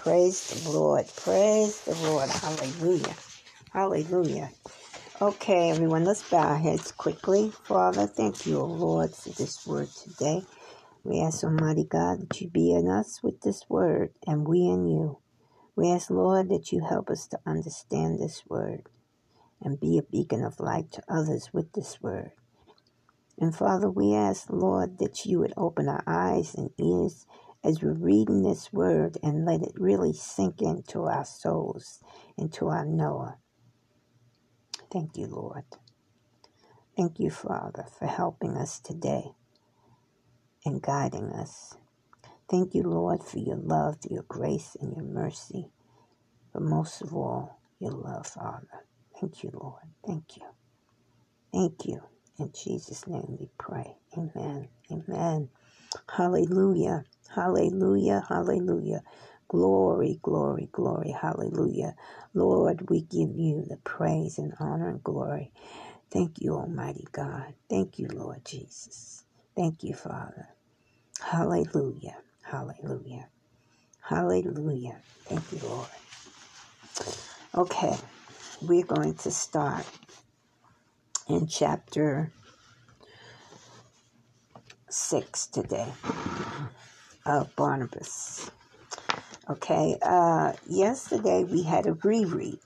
Praise the Lord. Praise the Lord. Hallelujah. Hallelujah. Okay, everyone, let's bow our heads quickly. Father, thank you, O Lord, for this word today. We ask, Almighty God, that you be in us with this word and we in you. We ask, Lord, that you help us to understand this word and be a beacon of light to others with this word. And Father, we ask, Lord, that you would open our eyes and ears as we're reading this word and let it really sink into our souls, into our knower. Thank you, Lord. Thank you, Father, for helping us today and guiding us. Thank you, Lord, for your love, your grace, and your mercy. But most of all, your love, Father. Thank you, Lord. Thank you. Thank you. In Jesus' name we pray. Amen. Amen. Hallelujah. Hallelujah. Hallelujah. Glory, glory, glory. Hallelujah. Lord, we give you the praise and honor and glory. Thank you, Almighty God. Thank you, Lord Jesus. Thank you, Father. Hallelujah. Hallelujah. Hallelujah. Thank you, Lord. Okay, we're going to start in chapter 6 today of Barnabas. Okay, uh, yesterday we had a reread.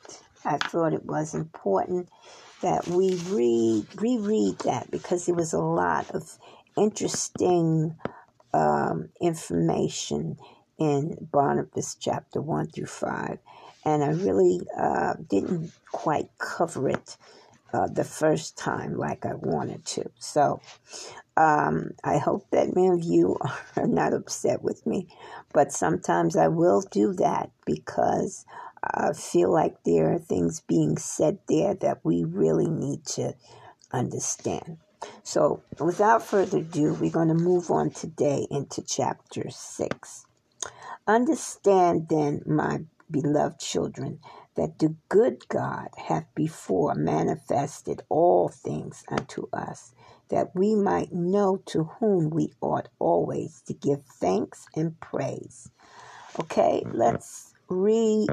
I thought it was important that we read reread that because there was a lot of interesting um, information in Barnabas chapter 1 through 5. And I really uh, didn't quite cover it uh, the first time like I wanted to. So um, I hope that many of you are not upset with me, but sometimes I will do that because I feel like there are things being said there that we really need to understand. So, without further ado, we're going to move on today into chapter 6. Understand then, my beloved children, that the good God hath before manifested all things unto us, that we might know to whom we ought always to give thanks and praise. Okay, mm-hmm. let's re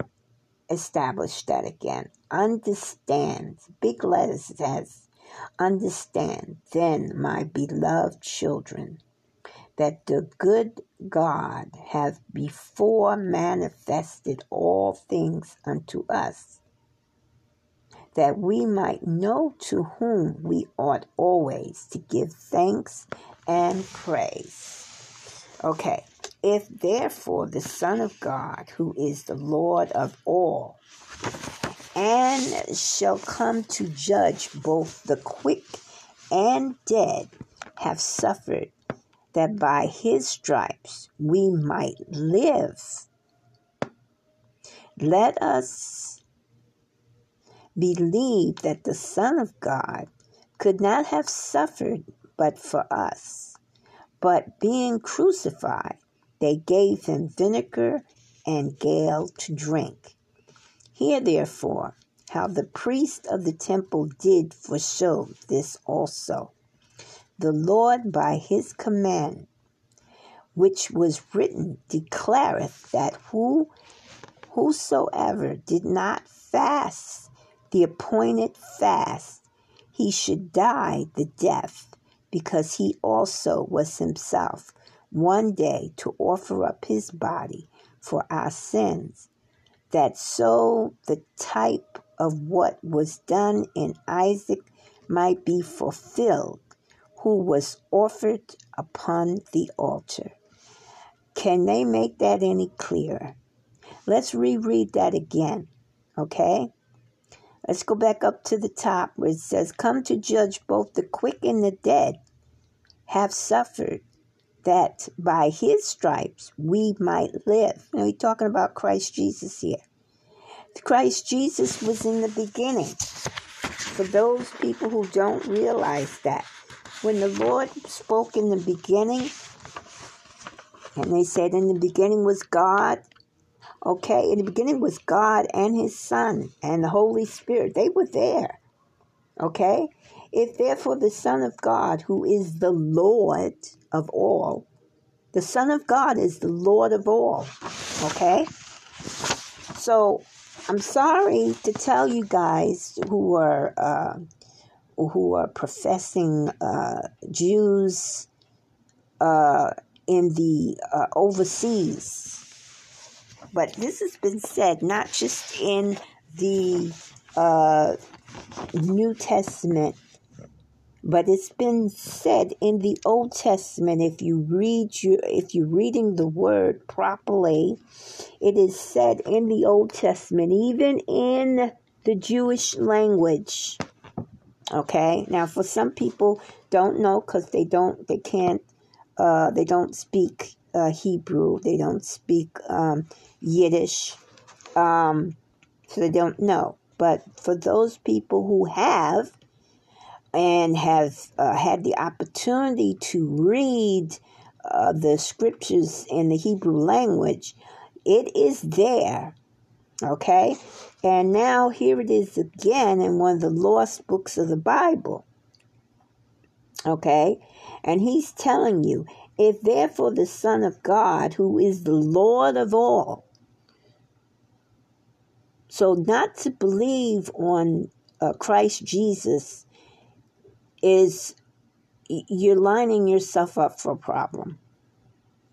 establish that again. Understand, big letters says, understand then, my beloved children, that the good God hath before manifested all things unto us, that we might know to whom we ought always to give thanks and praise. Okay, if therefore the Son of God, who is the Lord of all, and shall come to judge both the quick and dead, have suffered that by his stripes we might live. Let us believe that the Son of God could not have suffered but for us. But being crucified, they gave him vinegar and gall to drink. Hear therefore how the priest of the temple did foreshow this also the Lord by his command, which was written, declareth that who whosoever did not fast the appointed fast, he should die the death, because he also was himself one day to offer up his body for our sins, that so the type of what was done in Isaac might be fulfilled who was offered upon the altar. Can they make that any clearer? Let's reread that again, okay? Let's go back up to the top where it says, Come to judge both the quick and the dead, have suffered that by his stripes we might live. Now, we're talking about Christ Jesus here. Christ Jesus was in the beginning. For those people who don't realize that, when the Lord spoke in the beginning, and they said, In the beginning was God. Okay, in the beginning was God and His Son and the Holy Spirit. They were there. Okay? If therefore the Son of God, who is the Lord of all, The Son of God is the Lord of all. Okay? So I'm sorry to tell you guys who are uh, who are professing uh, Jews uh, in the uh, overseas, but this has been said not just in the uh, New Testament but it's been said in the Old Testament, if you read your, if you're reading the word properly, it is said in the Old Testament, even in the Jewish language. Okay, now for some people don't know because they don't, they can't, uh, they don't speak uh, Hebrew, they don't speak um, Yiddish, um, so they don't know. But for those people who have, and have uh, had the opportunity to read uh, the scriptures in the Hebrew language, it is there. Okay? And now here it is again in one of the lost books of the Bible. Okay? And he's telling you, if therefore the Son of God, who is the Lord of all, so not to believe on uh, Christ Jesus is you're lining yourself up for a problem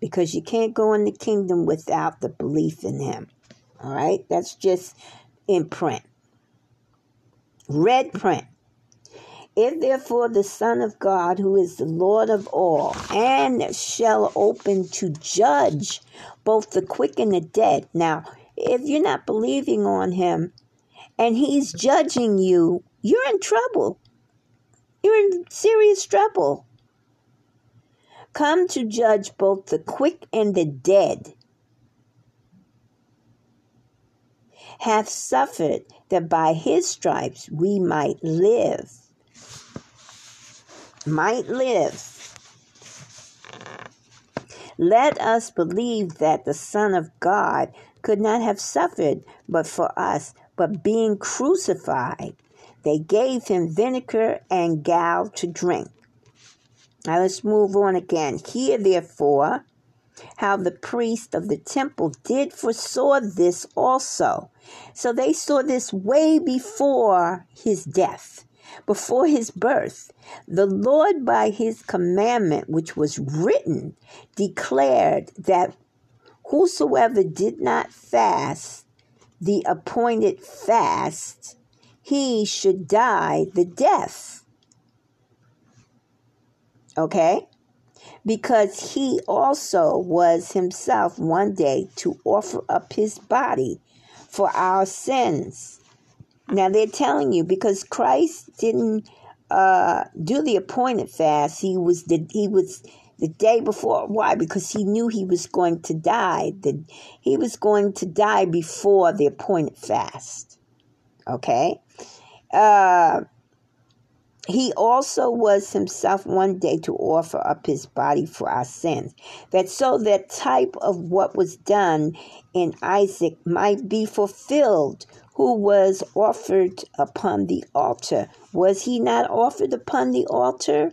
because you can't go in the kingdom without the belief in him. All right? That's just in print. Red print. If therefore the Son of God, who is the Lord of all, and shall open to judge both the quick and the dead. Now, if you're not believing on him and he's judging you, you're in trouble. You're in serious trouble. Come to judge both the quick and the dead. Hath suffered that by his stripes we might live. Might live. Let us believe that the Son of God could not have suffered but for us, but being crucified they gave him vinegar and gall to drink. Now let's move on again. Hear therefore how the priest of the temple did foresaw this also. So they saw this way before his death, before his birth. The Lord, by his commandment, which was written, declared that whosoever did not fast the appointed fast he should die the death. Okay? Because he also was himself one day to offer up his body for our sins. Now they're telling you because Christ didn't uh, do the appointed fast. He was the he was the day before. Why? Because he knew he was going to die. The, he was going to die before the appointed fast. Okay? Uh, he also was himself one day to offer up his body for our sins, that so that type of what was done in Isaac might be fulfilled, who was offered upon the altar. Was he not offered upon the altar?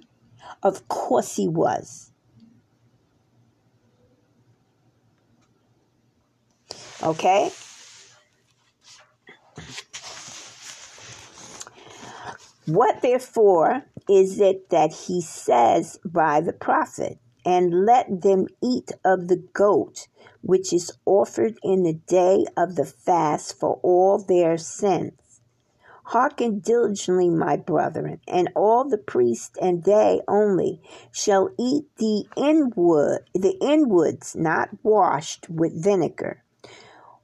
Of course he was. Okay? What therefore is it that he says by the prophet? And let them eat of the goat, which is offered in the day of the fast for all their sins. Hearken diligently, my brethren, and all the priests and they only shall eat the inward, the inwards not washed with vinegar.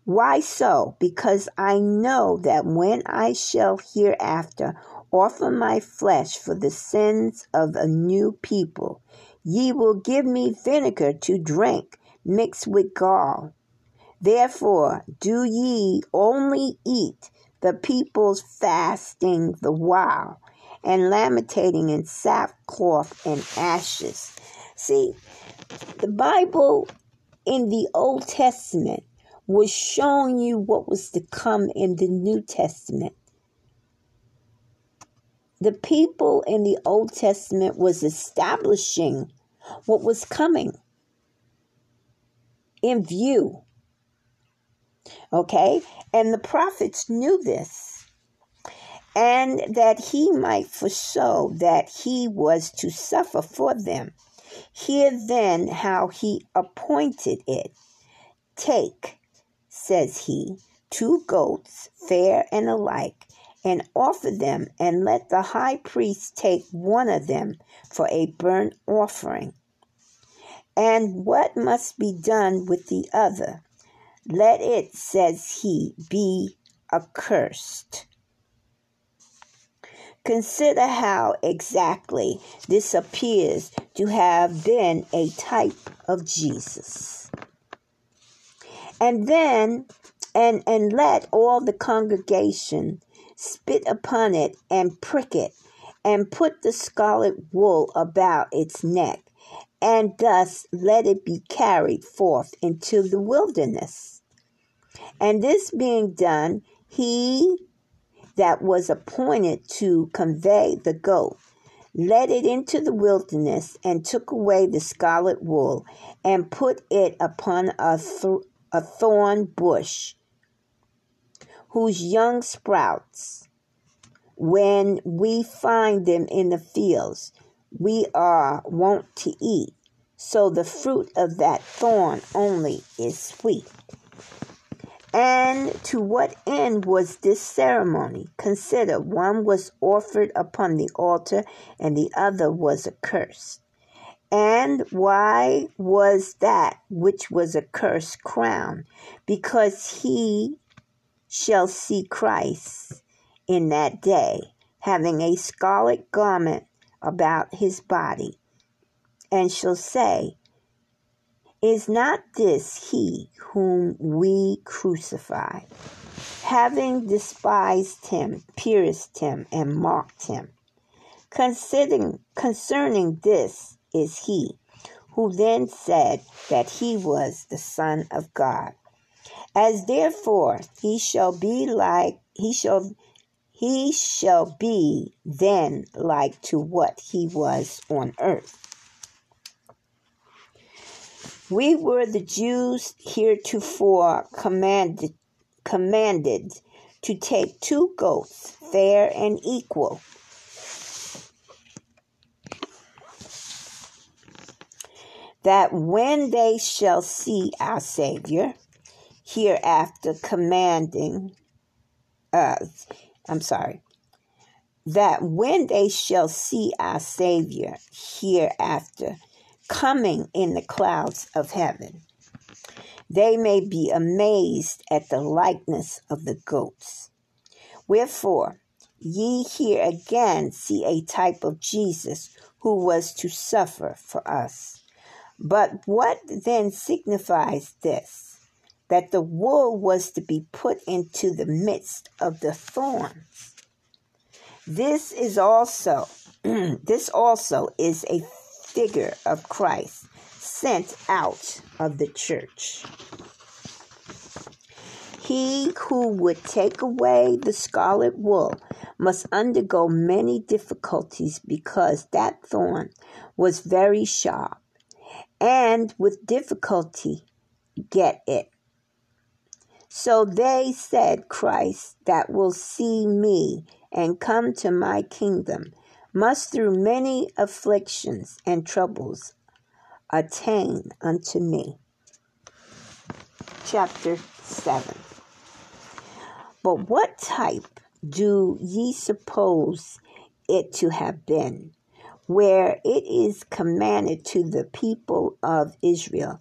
Why so? Because I know that when I shall hereafter offer my flesh for the sins of a new people. Ye will give me vinegar to drink mixed with gall. Therefore, do ye only eat the people's fasting the while, and lamentating in sackcloth and ashes. See, the Bible in the Old Testament was showing you what was to come in the New Testament the people in the Old Testament was establishing what was coming. in view. Okay? And the prophets knew this. And that he might foreshow that he was to suffer for them. Hear then how he appointed it. Take, says he, two goats, fair and alike, and offer them, and let the high priest take one of them for a burnt offering. And what must be done with the other? Let it, says he, be accursed. Consider how exactly this appears to have been a type of Jesus. And then, and, and let all the congregation spit upon it and prick it, and put the scarlet wool about its neck, and thus let it be carried forth into the wilderness. And this being done, he that was appointed to convey the goat led it into the wilderness and took away the scarlet wool and put it upon a, th- a thorn bush whose young sprouts, when we find them in the fields, we are wont to eat. So the fruit of that thorn only is sweet. And to what end was this ceremony? Consider one was offered upon the altar and the other was accursed. And why was that which was accursed crowned? Because he shall see Christ in that day, having a scarlet garment about his body, and shall say, is not this he whom we crucified, having despised him, pierced him, and mocked him? Considering, concerning this is he who then said that he was the Son of God. As therefore he shall be like he shall he shall be then like to what he was on earth. We were the Jews heretofore commanded, commanded to take two goats, fair and equal. That when they shall see our Savior, hereafter commanding, us, I'm sorry, that when they shall see our Savior hereafter coming in the clouds of heaven. They may be amazed at the likeness of the goats. Wherefore, ye here again see a type of Jesus who was to suffer for us. But what then signifies this? That the wool was to be put into the midst of the thorns. This is also, this also is a figure of Christ sent out of the church. He who would take away the scarlet wool must undergo many difficulties because that thorn was very sharp, and with difficulty get it. So they said, Christ that will see me and come to my kingdom must through many afflictions and troubles attain unto me. Chapter 7 But what type do ye suppose it to have been, where it is commanded to the people of Israel,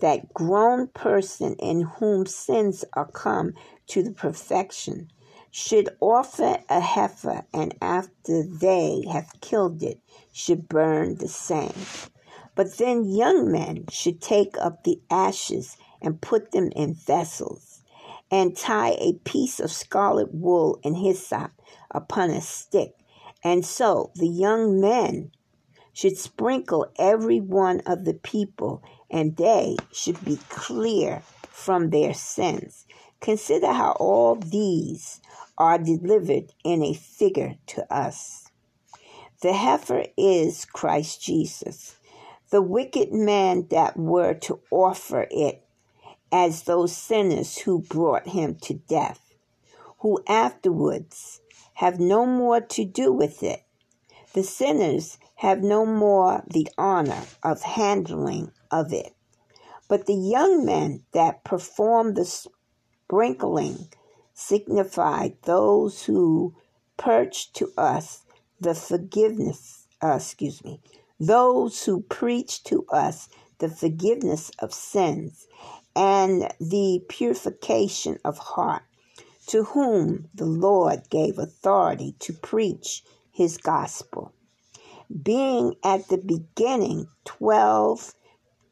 that grown person in whom sins are come to the perfection, should offer a heifer, and after they have killed it, should burn the same. But then young men should take up the ashes and put them in vessels, and tie a piece of scarlet wool and hyssop upon a stick. And so the young men should sprinkle every one of the people, and they should be clear from their sins. Consider how all these are delivered in a figure to us. The heifer is Christ Jesus. The wicked man that were to offer it as those sinners who brought him to death, who afterwards have no more to do with it. The sinners have no more the honor of handling of it. But the young men that perform the sprinkling signify those who purge to us the forgiveness, uh, excuse me, those who preach to us the forgiveness of sins and the purification of heart, to whom the Lord gave authority to preach his gospel. Being at the beginning twelve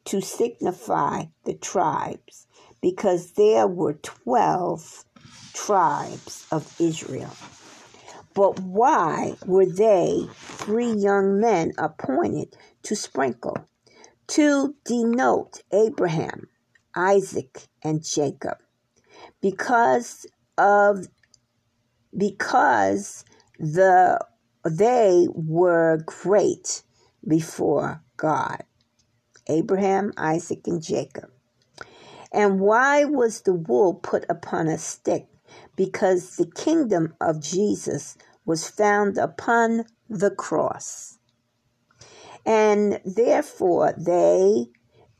to signify the tribes, because there were twelve tribes of Israel. But why were they three young men appointed to sprinkle? To denote Abraham, Isaac, and Jacob. Because of because the they were great before God. Abraham, Isaac, and Jacob. And why was the wool put upon a stick? Because the kingdom of Jesus was found upon the cross. And therefore, they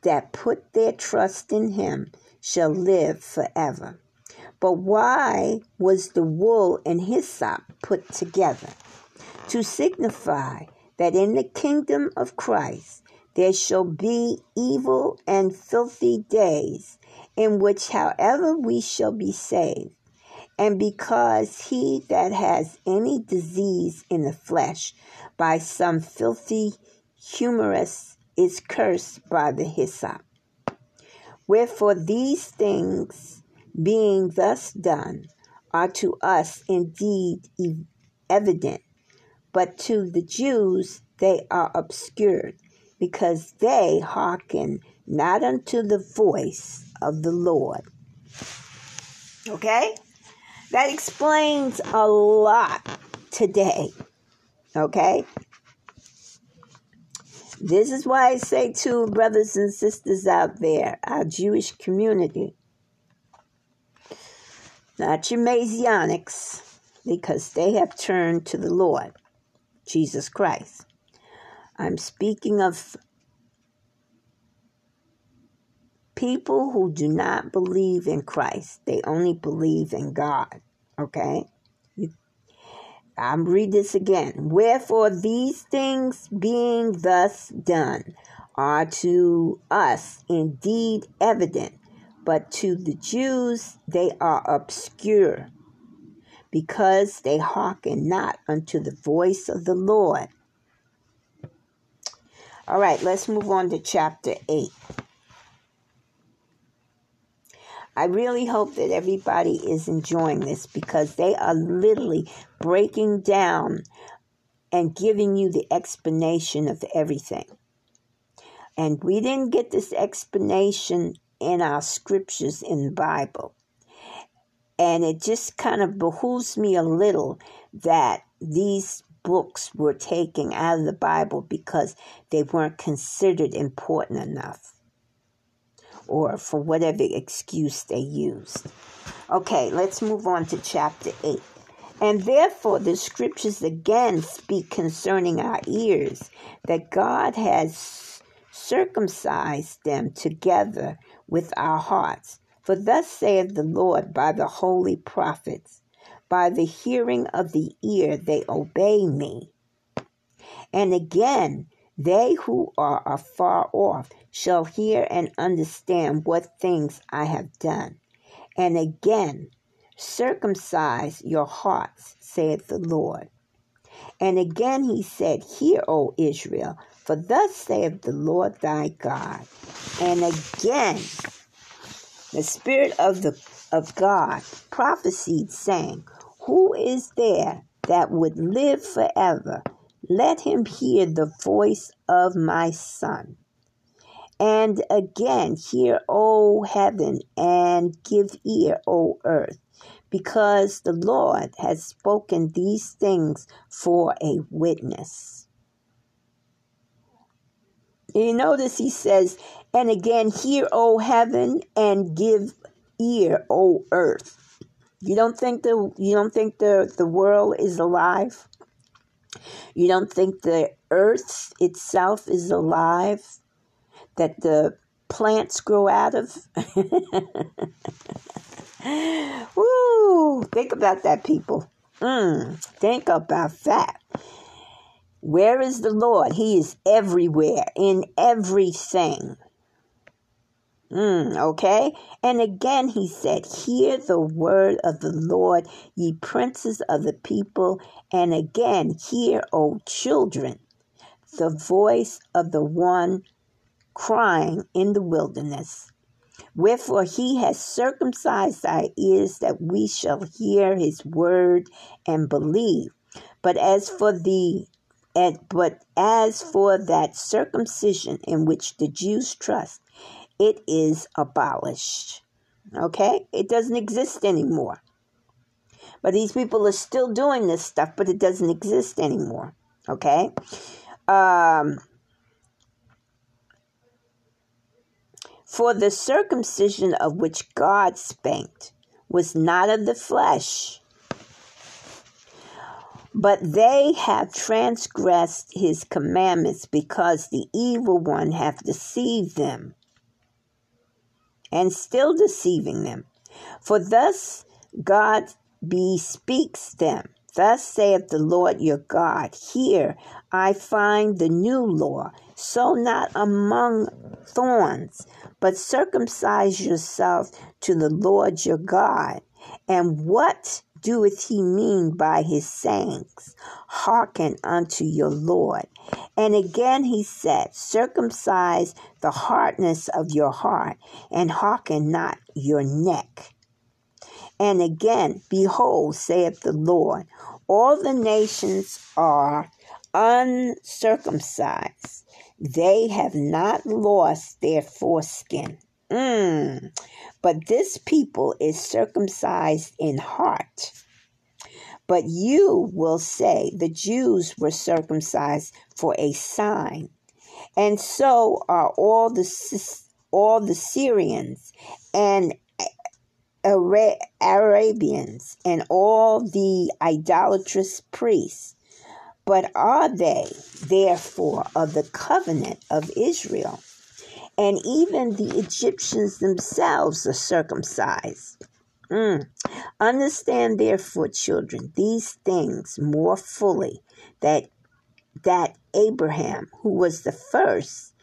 that put their trust in him shall live forever. But why was the wool and hyssop put together? To signify that in the kingdom of Christ there shall be evil and filthy days, in which, however, we shall be saved and because he that has any disease in the flesh by some filthy humorous is cursed by the hyssop. Wherefore these things, being thus done, are to us indeed evident, but to the Jews they are obscured, because they hearken not unto the voice of the Lord. Okay? That explains a lot today. Okay? This is why I say to brothers and sisters out there, our Jewish community, not your Messianics, because they have turned to the Lord, Jesus Christ. I'm speaking of people who do not believe in Christ, they only believe in God. Okay? I'm read this again. Wherefore these things being thus done are to us indeed evident, but to the Jews they are obscure, because they hearken not unto the voice of the Lord. All right, let's move on to chapter 8. I really hope that everybody is enjoying this because they are literally breaking down and giving you the explanation of everything. And we didn't get this explanation in our scriptures in the Bible. And it just kind of behooves me a little that these books were taken out of the Bible because they weren't considered important enough or for whatever excuse they used. Okay, let's move on to chapter 8. And therefore, the scriptures again speak concerning our ears, that God has circumcised them together with our hearts. For thus saith the Lord by the holy prophets, by the hearing of the ear they obey me. And again, they who are afar off shall hear and understand what things I have done. And again, circumcise your hearts, saith the Lord. And again he said, Hear, O Israel, for thus saith the Lord thy God. And again, the Spirit of the of God prophesied, saying, Who is there that would live forever? Let him hear the voice of my son. And again, hear, O heaven, and give ear, O earth, because the Lord has spoken these things for a witness. You notice he says, And again, hear, O heaven, and give ear, O earth. You don't think the you don't think the, the world is alive? You don't think the earth itself is alive? That the plants grow out of? Woo! Think about that, people. Mm, think about that. Where is the Lord? He is everywhere, in everything. Mm, okay? And again he said, Hear the word of the Lord, ye princes of the people. And again, hear, O children, the voice of the one crying in the wilderness. Wherefore he has circumcised our ears that we shall hear his word and believe. But as for the but as for that circumcision in which the Jews trust, it is abolished. Okay? It doesn't exist anymore. But these people are still doing this stuff, but it doesn't exist anymore. Okay? Um, for the circumcision of which God spanked was not of the flesh, but they have transgressed his commandments because the evil one hath deceived them and still deceiving them. For thus God bespeaks them. Thus saith the Lord your God Here I find the new law, so not among thorns, but circumcise yourself to the Lord your God. And what doeth he mean by his sayings? Hearken unto your Lord. And again he said, Circumcise the hardness of your heart, and hearken not your neck. And again, Behold, saith the Lord, all the nations are uncircumcised. They have not lost their foreskin. Mm. But this people is circumcised in heart. But you will say the Jews were circumcised for a sign, and so are all the all the Syrians and Arabians and all the idolatrous priests. But are they therefore of the covenant of Israel? And even the Egyptians themselves are circumcised. Mm. Understand therefore, children, these things more fully that that Abraham, who was the first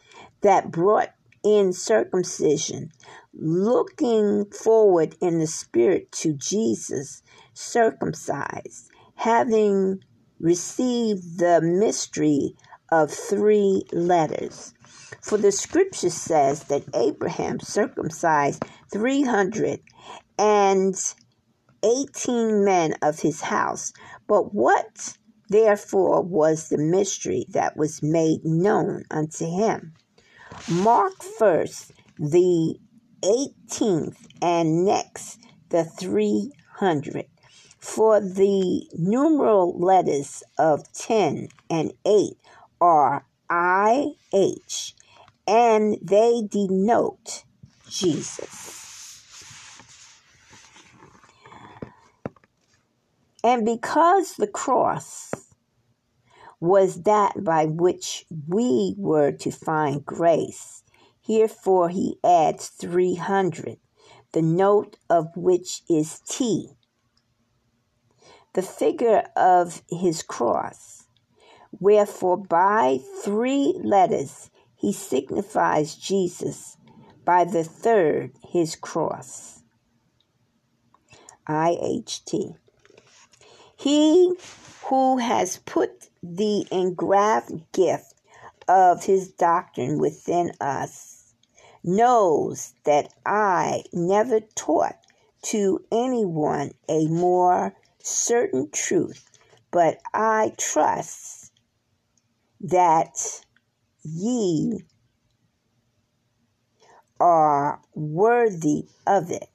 that brought in circumcision, looking forward in the spirit to Jesus, circumcised, having received the mystery of three letters. For the scripture says that Abraham circumcised 318 men of his house. But what therefore was the mystery that was made known unto him? Mark first the 18th and next the 300. For the numeral letters of 10 and 8 are IH, and they denote Jesus. And because the cross was that by which we were to find grace, herefore he adds 300, the note of which is T, the figure of his cross. Wherefore, by three letters he signifies Jesus, by the third, his cross. IHT. He who has put the engraft gift of his doctrine within us knows that I never taught to anyone a more certain truth, but I trust that ye are worthy of it.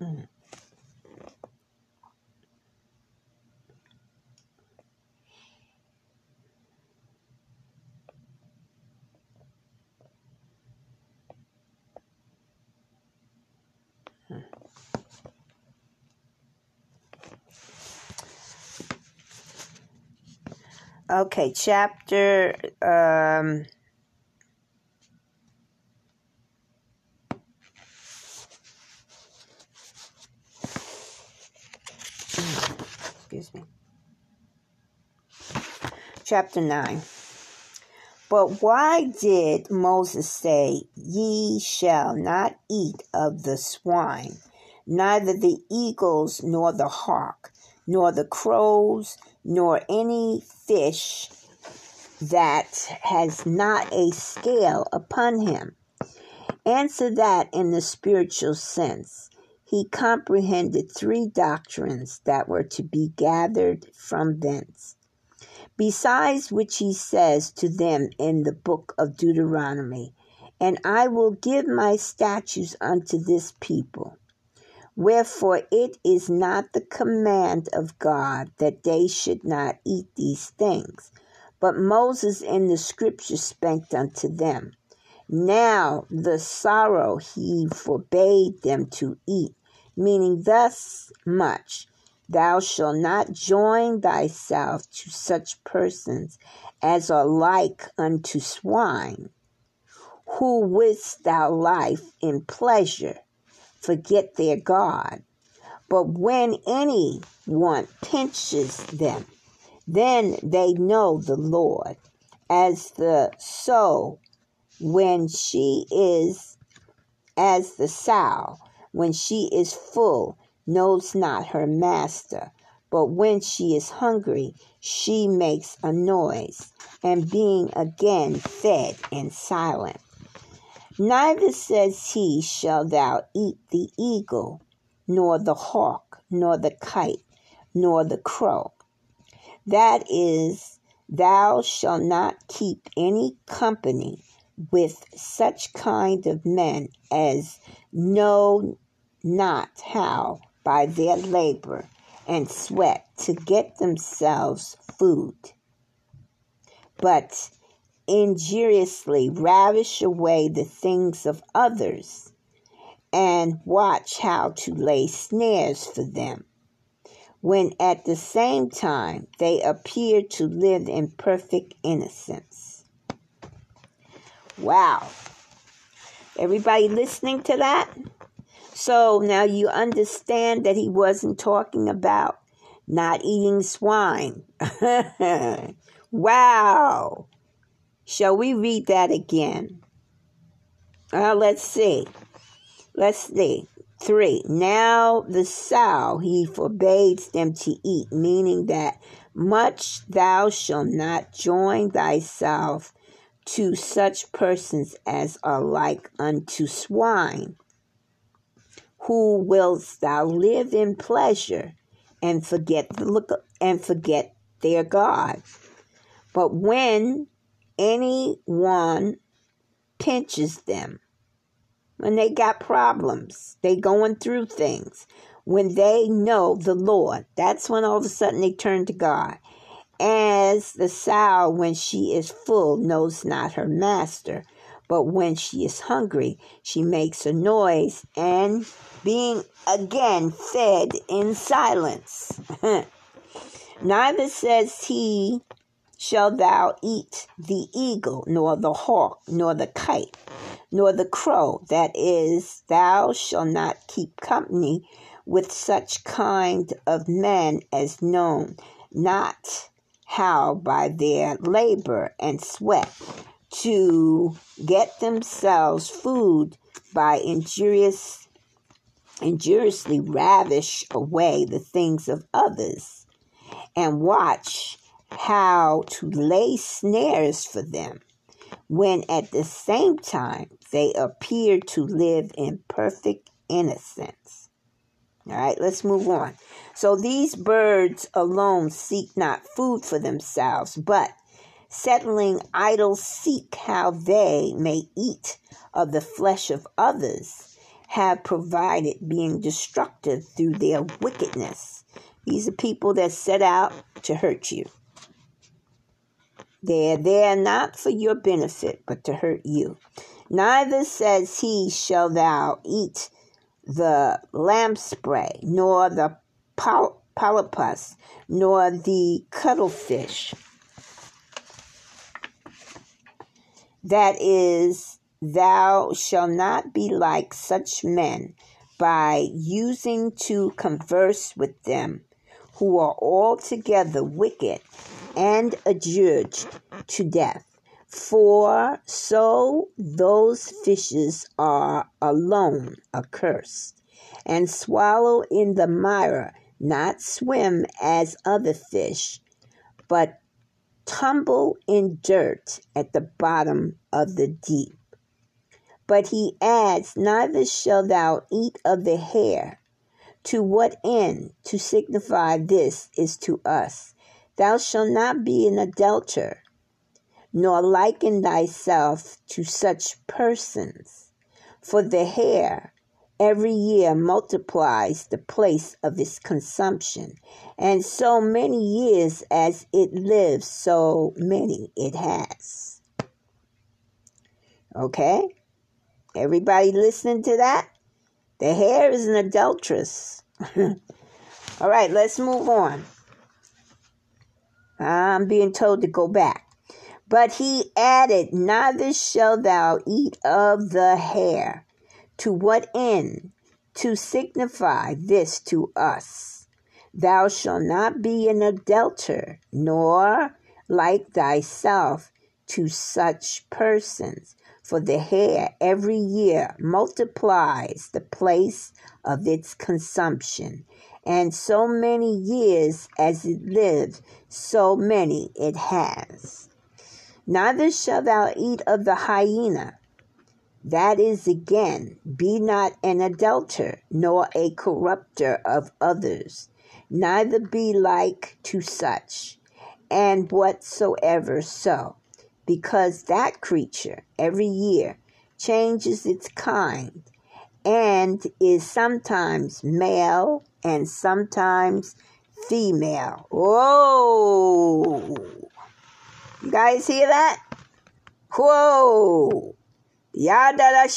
Mm. Okay, chapter um, excuse me. Chapter 9. But why did Moses say, Ye shall not eat of the swine, neither the eagles, nor the hawk, nor the crows, nor any fish that has not a scale upon him. Answer that in the spiritual sense. He comprehended three doctrines that were to be gathered from thence. Besides which he says to them in the book of Deuteronomy, And I will give my statutes unto this people Wherefore it is not the command of God that they should not eat these things. But Moses in the scripture spake unto them. Now the sorrow he forbade them to eat, meaning thus much Thou shalt not join thyself to such persons as are like unto swine, who wouldst thou life in pleasure forget their God. But when any one pinches them, then they know the Lord. As the sow when she is, as the sow when she is full, knows not her master. But when she is hungry, she makes a noise, and being again fed and silent. Neither says he, Shall thou eat the eagle, nor the hawk, nor the kite, nor the crow. That is, thou shalt not keep any company with such kind of men as know not how by their labor and sweat to get themselves food. But injuriously ravish away the things of others, and watch how to lay snares for them, when at the same time they appear to live in perfect innocence. Wow. Everybody listening to that? So now you understand that he wasn't talking about not eating swine. wow. Shall we read that again? Uh, let's see. Let's see. Three. Now the sow he forbids them to eat, meaning that much thou shalt not join thyself to such persons as are like unto swine. Who wilt thou live in pleasure and forget the look and forget their God? But when anyone pinches them. When they got problems they going through things. When they know the lord that's when all of a sudden they turn to god. As the sow when she is full knows not her master. But when she is hungry she makes a noise and being again fed in silence. Neither says he shall thou eat the eagle, nor the hawk, nor the kite, nor the crow. That is, thou shalt not keep company with such kind of men as known not how by their labor and sweat to get themselves food by injurious injuriously ravish away the things of others and watch how to lay snares for them when at the same time they appear to live in perfect innocence. All right, let's move on. So these birds alone seek not food for themselves, but settling idle seek how they may eat of the flesh of others, have provided, being destructive through their wickedness. These are people that set out to hurt you. They're there not for your benefit, but to hurt you. Neither says he, shall thou eat the lamprey, nor the polypus, nor the cuttlefish. That is, thou shalt not be like such men by using to converse with them who are altogether wicked and adjudged to death. For so those fishes are alone accursed, and swallow in the mire, not swim as other fish, but tumble in dirt at the bottom of the deep. But he adds, Neither shalt thou eat of the hare. To what end? To signify this is to us. Thou shalt not be an adulterer, nor liken thyself to such persons. For the hare every year multiplies the place of its consumption, and so many years as it lives, so many it has. Okay? Everybody listening to that? The hare is an adulteress. All right, let's move on. I'm being told to go back. But he added, Neither shalt thou eat of the hare to what end? To signify this to us. Thou shalt not be an adulterer, nor like thyself to such persons. For the hare every year multiplies the place of its consumption, and so many years as it lives, so many it has. Neither shalt thou eat of the hyena. That is again, be not an adulterer, nor a corrupter of others, neither be like to such, and whatsoever so, because that creature every year changes its kind, and is sometimes male and sometimes female. Whoa! You guys hear that? Whoa! Yada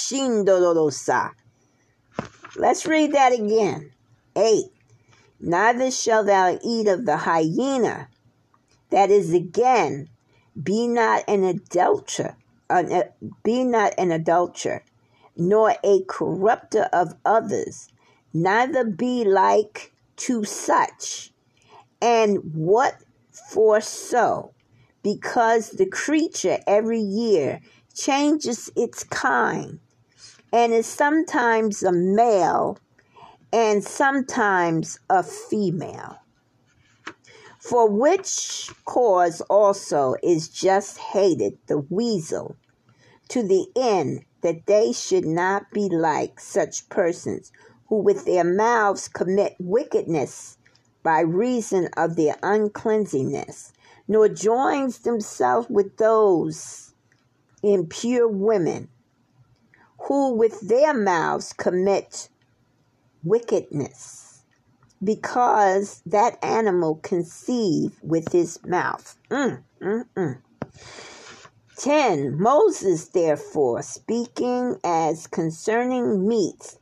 Let's read that again. 8. Neither shall thou eat of the hyena. That is again, be not an adulterer, uh, be not an adulterer, nor a corrupter of others, neither be like to such. And what for so? Because the creature every year changes its kind and is sometimes a male and sometimes a female. For which cause also is just hated the weasel, to the end that they should not be like such persons who with their mouths commit wickedness by reason of their uncleanliness, nor joins themselves with those impure women who with their mouths commit wickedness because that animal conceived with his mouth. Mm, mm, mm. 10. Moses, therefore, speaking as concerning meat,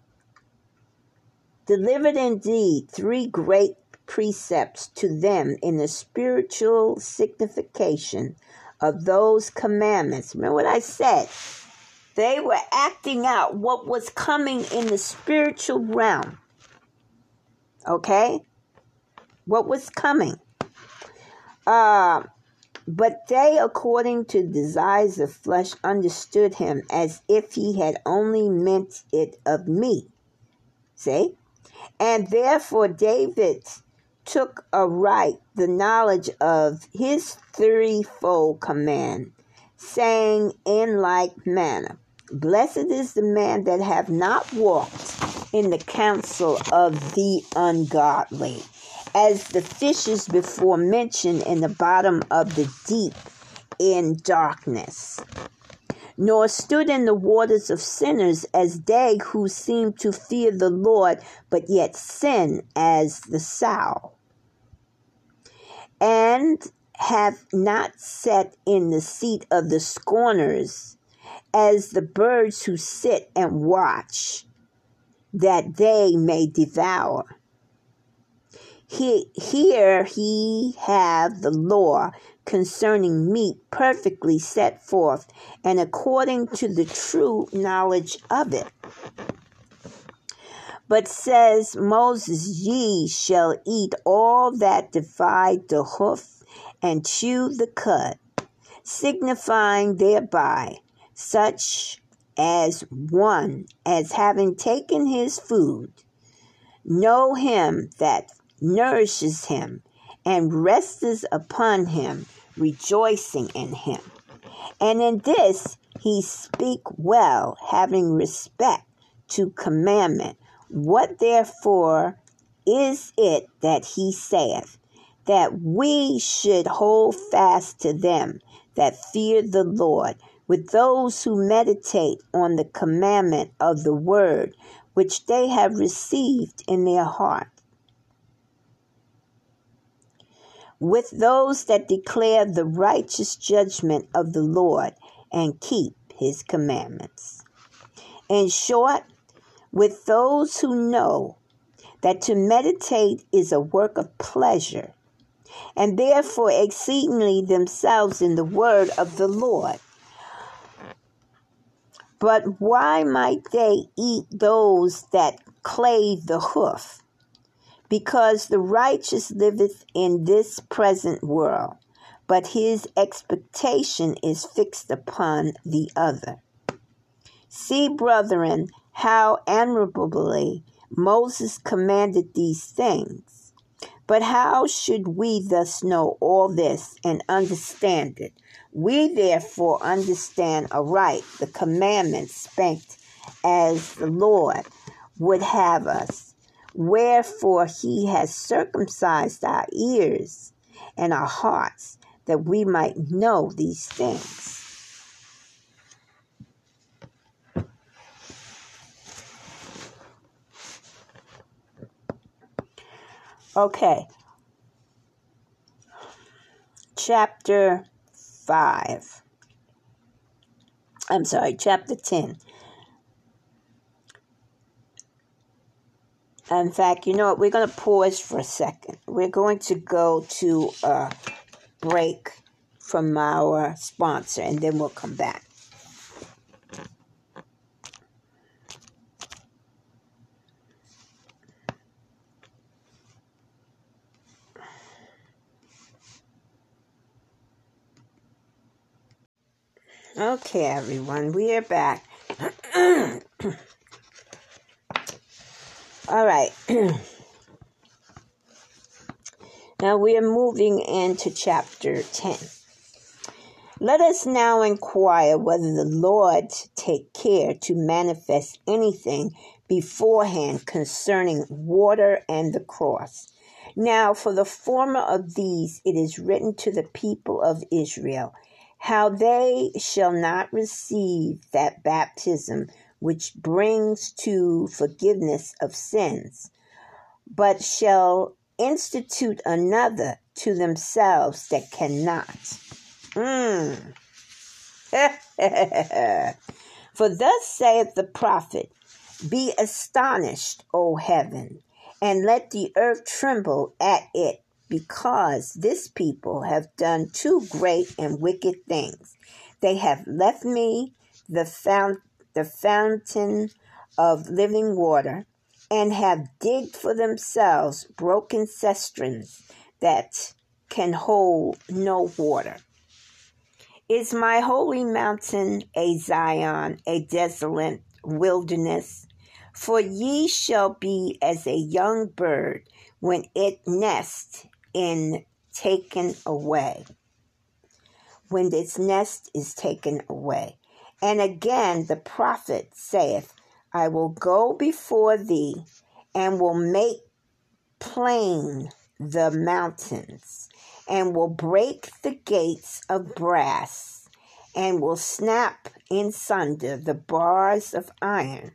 delivered indeed three great precepts to them in the spiritual signification of those commandments. Remember what I said? They were acting out what was coming in the spiritual realm. Okay? What was coming. Uh, but they, according to the desires of flesh, understood him as if he had only meant it of me. See? And therefore, David took aright the knowledge of his threefold command, saying in like manner, Blessed is the man that have not walked in the counsel of the ungodly, as the fishes before mentioned in the bottom of the deep in darkness, nor stood in the waters of sinners as they who seem to fear the Lord, but yet sin as the sow. And have not sat in the seat of the scorners, as the birds who sit and watch, that they may devour. He, here he have the law concerning meat perfectly set forth, and according to the true knowledge of it. But says Moses, Ye shall eat all that divide the hoof and chew the cud, signifying thereby such as one as having taken his food, know him that nourishes him and rests upon him, rejoicing in him. And in this he speak well, having respect to commandment. What therefore is it that he saith? That we should hold fast to them that fear the Lord, with those who meditate on the commandment of the word which they have received in their heart with those that declare the righteous judgment of the Lord and keep his commandments. In short, with those who know that to meditate is a work of pleasure, and therefore exceedingly themselves in the word of the Lord. But why might they eat those that clave the hoof? because the righteous liveth in this present world, but his expectation is fixed upon the other. See, brethren, how admirably Moses commanded these things. But how should we thus know all this and understand it? We therefore understand aright the commandments spanked as the Lord would have us Wherefore he has circumcised our ears and our hearts that we might know these things. Okay. Chapter 5. I'm sorry, chapter 10. In fact, you know what? We're going to pause for a second. We're going to go to a break from our sponsor and then we'll come back. Okay, everyone, we are back. All right. now we are moving into chapter 10. Let us now inquire whether the Lord take care to manifest anything beforehand concerning water and the cross. Now, for the former of these, it is written to the people of Israel how they shall not receive that baptism which brings to forgiveness of sins, but shall institute another to themselves that cannot. Mm. For thus saith the prophet Be astonished, O heaven, and let the earth tremble at it, because this people have done two great and wicked things. They have left me, the fount the fountain of living water, and have digged for themselves broken cisterns that can hold no water. Is my holy mountain a Zion, a desolate wilderness? For ye shall be as a young bird when it nests in taken away. When its nest is taken away. And again the prophet saith, I will go before thee and will make plain the mountains and will break the gates of brass and will snap in sunder the bars of iron,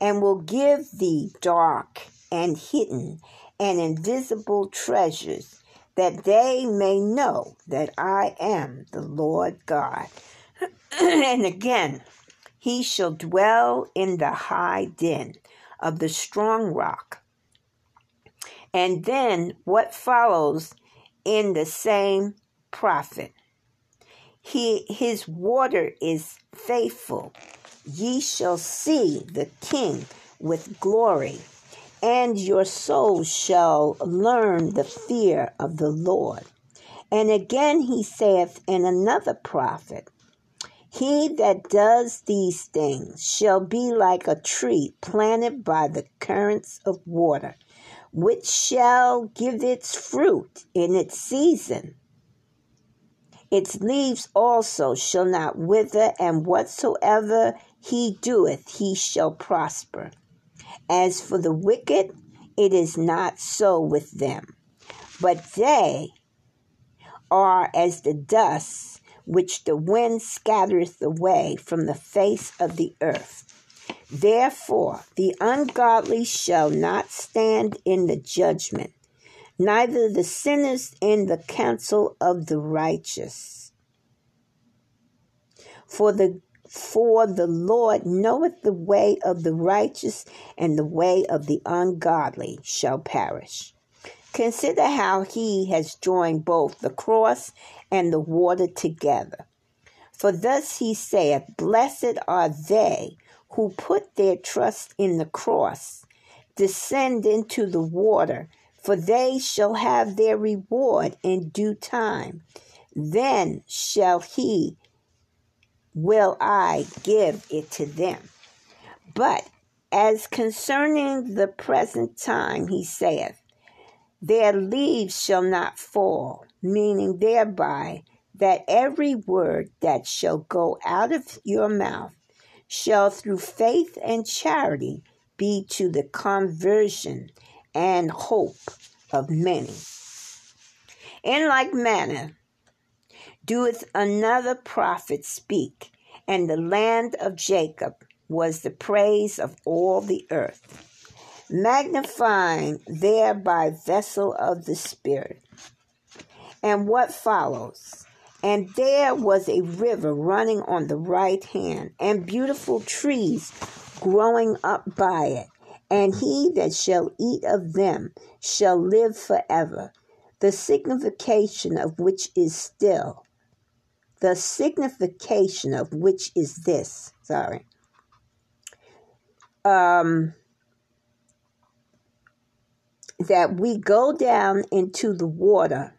and will give thee dark and hidden and invisible treasures, that they may know that I am the Lord God. and again, he shall dwell in the high den of the strong rock. And then what follows in the same prophet? He, his water is faithful. Ye shall see the king with glory, and your soul shall learn the fear of the Lord. And again he saith in another prophet, He that does these things shall be like a tree planted by the currents of water, which shall give its fruit in its season its leaves also shall not wither, and whatsoever he doeth, he shall prosper. As for the wicked, it is not so with them, but they are as the dust which the wind scattereth away from the face of the earth. Therefore, the ungodly shall not stand in the judgment, neither the sinners in the counsel of the righteous. For the for the Lord knoweth the way of the righteous, and the way of the ungodly shall perish. Consider how he has joined both the cross and the water together. For thus he saith, Blessed are they who put their trust in the cross, descend into the water, for they shall have their reward in due time. Then shall he, will I give it to them. But as concerning the present time, he saith, Their leaves shall not fall, meaning thereby that every word that shall go out of your mouth shall through faith and charity be to the conversion and hope of many. In like manner doeth another prophet speak, and the land of Jacob was the praise of all the earth, magnifying thereby vessel of the Spirit. And what follows? And there was a river running on the right hand, and beautiful trees growing up by it and he that shall eat of them shall live forever. The signification of which is still, the signification of which is this, sorry. Um, that we go down into the water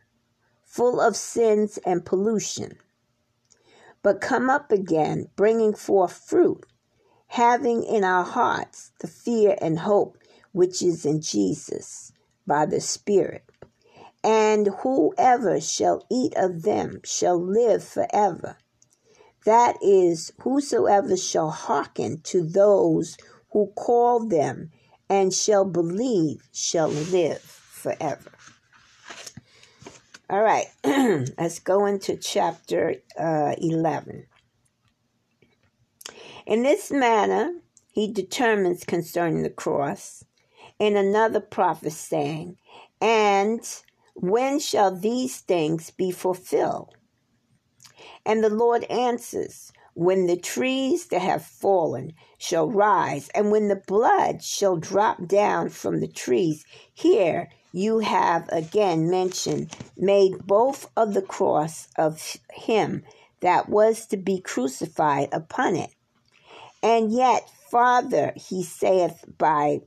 full of sins and pollution, but come up again bringing forth fruit having in our hearts the fear and hope which is in Jesus by the Spirit. And whoever shall eat of them shall live forever. That is, whosoever shall hearken to those who call them and shall believe shall live forever. All right, let's go into chapter uh, 11. In this manner, he determines concerning the cross. In another prophet saying, And when shall these things be fulfilled? And the Lord answers, When the trees that have fallen shall rise, and when the blood shall drop down from the trees. Here you have again mentioned, made both of the cross of him that was to be crucified upon it and yet, Father, he saith by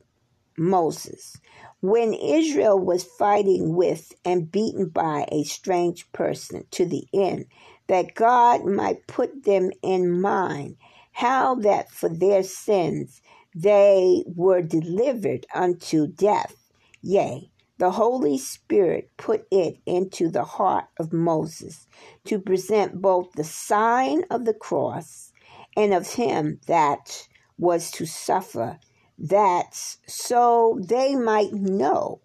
Moses, when Israel was fighting with and beaten by a strange person to the end that God might put them in mind how that for their sins they were delivered unto death. Yea, the Holy Spirit put it into the heart of Moses to present both the sign of the cross and of him that was to suffer, that so they might know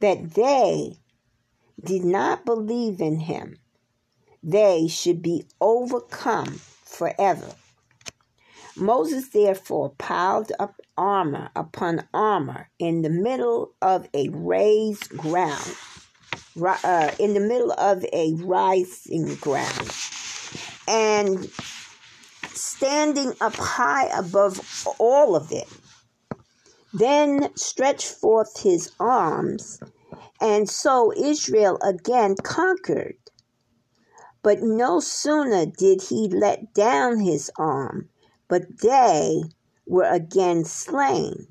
that they did not believe in him, they should be overcome forever. Moses therefore piled up armor upon armor in the middle of a raised ground, uh, in the middle of a rising ground, and standing up high above all of it, then stretched forth his arms, and so Israel again conquered. But no sooner did he let down his arm, but they were again slain.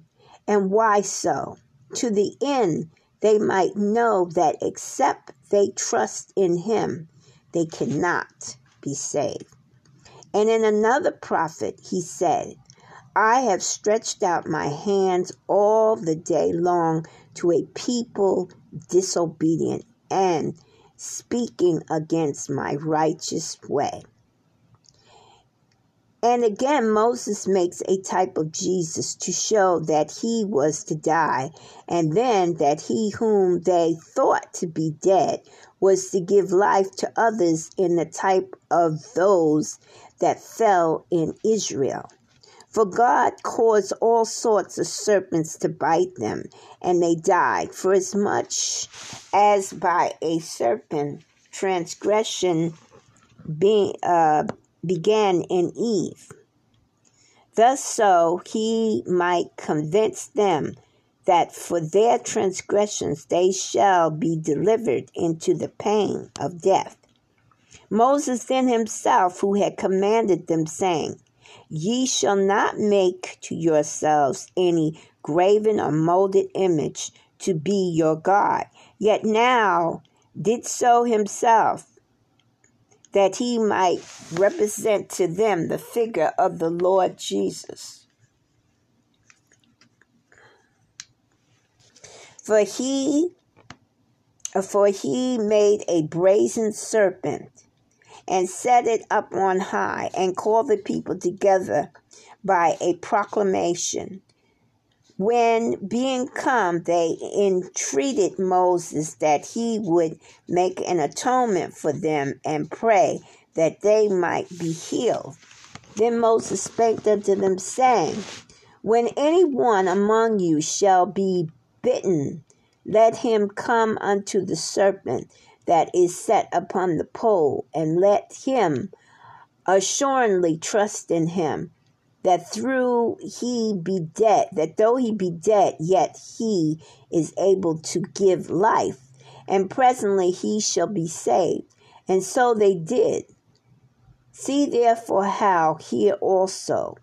And why so? To the end they might know that except they trust in him, they cannot be saved. And in another prophet he said, I have stretched out my hands all the day long to a people disobedient and speaking against my righteous way. And again, Moses makes a type of Jesus to show that he was to die, and then that he whom they thought to be dead was to give life to others in the type of those that fell in Israel. For God caused all sorts of serpents to bite them, and they died. For as much as by a serpent transgression be, uh, began in Eve, thus so he might convince them that for their transgressions they shall be delivered into the pain of death. Moses then himself, who had commanded them, saying, Ye shall not make to yourselves any graven or molded image to be your God. Yet now did so himself, that he might represent to them the figure of the Lord Jesus. For he for he made a brazen serpent and set it up on high and called the people together by a proclamation. When being come, they entreated Moses that he would make an atonement for them and pray that they might be healed. Then Moses spake unto them, saying, When any one among you shall be bitten, let him come unto the serpent that is set upon the pole, and let him assuredly trust in him, that through he be dead, that though he be dead, yet he is able to give life, and presently he shall be saved. And so they did. See therefore how here also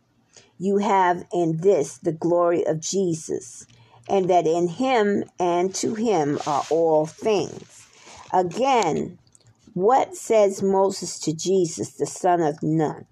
you have in this the glory of Jesus, and that in him and to him are all things Again, what says Moses to Jesus, the son of Nun?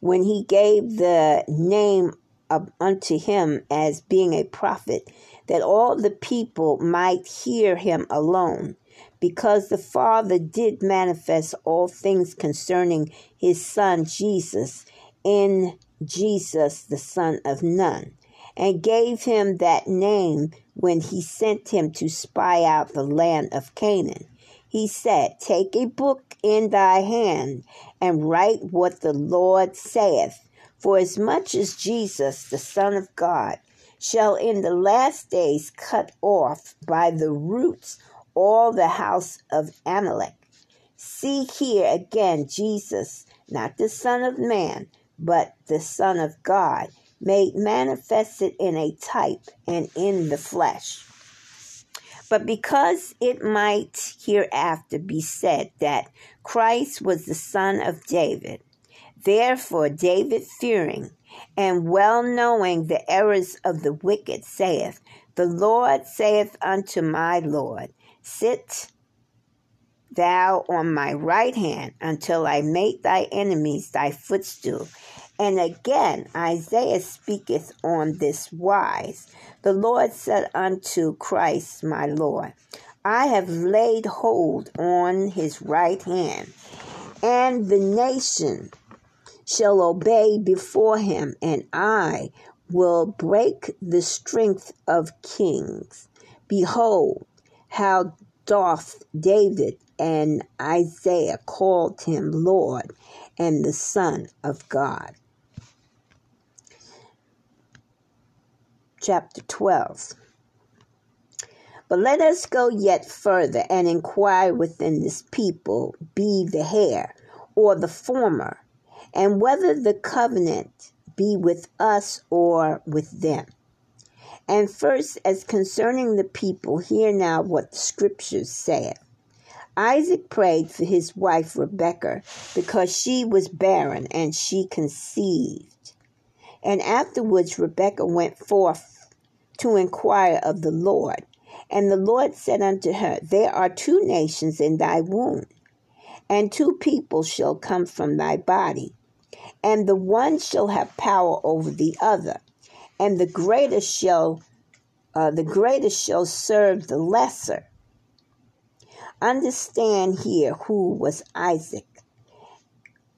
When he gave the name of, unto him as being a prophet, that all the people might hear him alone, because the Father did manifest all things concerning his Son Jesus in Jesus, the Son of Nun, and gave him that name when he sent him to spy out the land of Canaan. He said, Take a book in thy hand and write what the Lord saith. For as much as Jesus, the Son of God, shall in the last days cut off by the roots all the house of Amalek. See here again Jesus, not the Son of Man, but the Son of God made manifested in a type and in the flesh. But because it might hereafter be said that Christ was the son of David, therefore David, fearing and well knowing the errors of the wicked, saith, The Lord saith unto my Lord, Sit thou on my right hand until I make thy enemies thy footstool. And again, Isaiah speaketh on this wise The Lord said unto Christ, my Lord, I have laid hold on his right hand, and the nation shall obey before him, and I will break the strength of kings. Behold, how doth David and Isaiah called him Lord and the Son of God. Chapter 12. But let us go yet further and inquire within this people, be the heir or the former, and whether the covenant be with us or with them. And first, as concerning the people, hear now what the scriptures saith. Isaac prayed for his wife Rebekah because she was barren and she conceived. And afterwards Rebekah went forth to inquire of the Lord. And the Lord said unto her, There are two nations in thy womb, and two people shall come from thy body, and the one shall have power over the other and the greater shall uh, the greater shall serve the lesser. Understand here who was Isaac,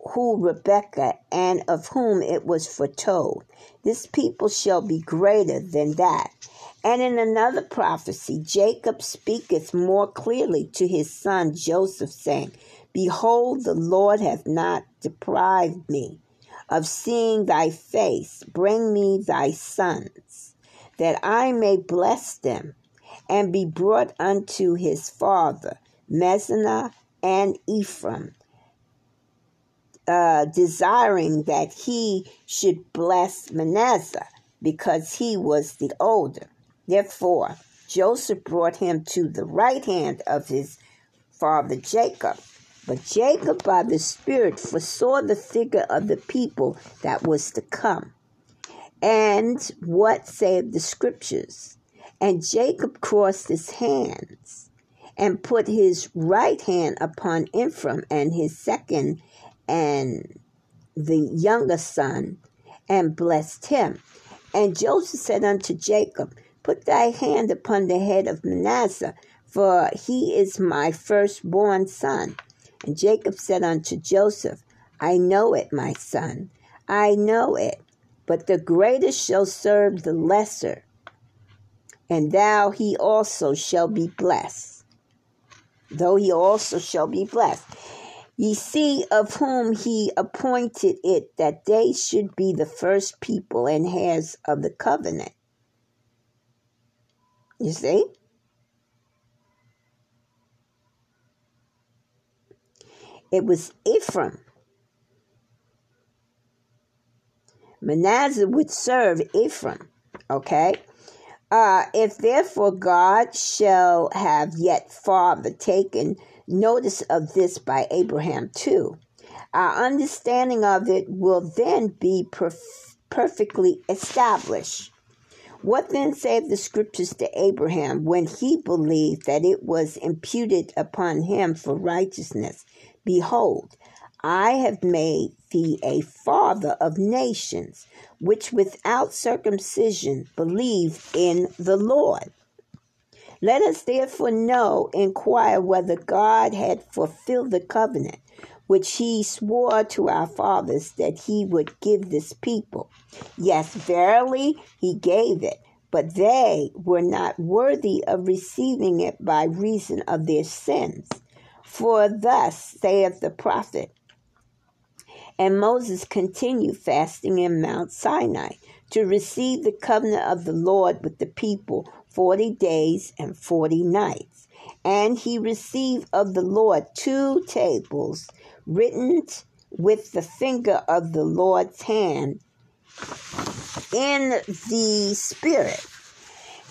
who Rebekah, and of whom it was foretold. This people shall be greater than that. And in another prophecy, Jacob speaketh more clearly to his son Joseph, saying, Behold, the Lord hath not deprived me of seeing thy face. Bring me thy sons, that I may bless them, and be brought unto his father, Manasseh and Ephraim, uh, desiring that he should bless Manasseh, because he was the older. Therefore, Joseph brought him to the right hand of his father Jacob but Jacob by the Spirit foresaw the figure of the people that was to come. And what said the scriptures? And Jacob crossed his hands and put his right hand upon Ephraim and his second and the younger son and blessed him. And Joseph said unto Jacob, Put thy hand upon the head of Manasseh, for he is my firstborn son. And Jacob said unto Joseph, I know it, my son, I know it, but the greater shall serve the lesser, and thou he also shall be blessed, though he also shall be blessed. Ye see of whom he appointed it that they should be the first people and heirs of the covenant. You see? It was Ephraim. Manasseh would serve Ephraim. Okay? Uh, if therefore God shall have yet farther taken notice of this by Abraham too, our understanding of it will then be perf- perfectly established. What then said the scriptures to Abraham when he believed that it was imputed upon him for righteousness? Behold, I have made thee a father of nations, which without circumcision believe in the Lord. Let us therefore know, inquire whether God had fulfilled the covenant which he swore to our fathers that he would give this people. Yes, verily, he gave it, but they were not worthy of receiving it by reason of their sins. For thus saith the prophet. And Moses continued fasting in Mount Sinai to receive the covenant of the Lord with the people forty days and forty nights. And he received of the Lord two tables written with the finger of the Lord's hand in the Spirit.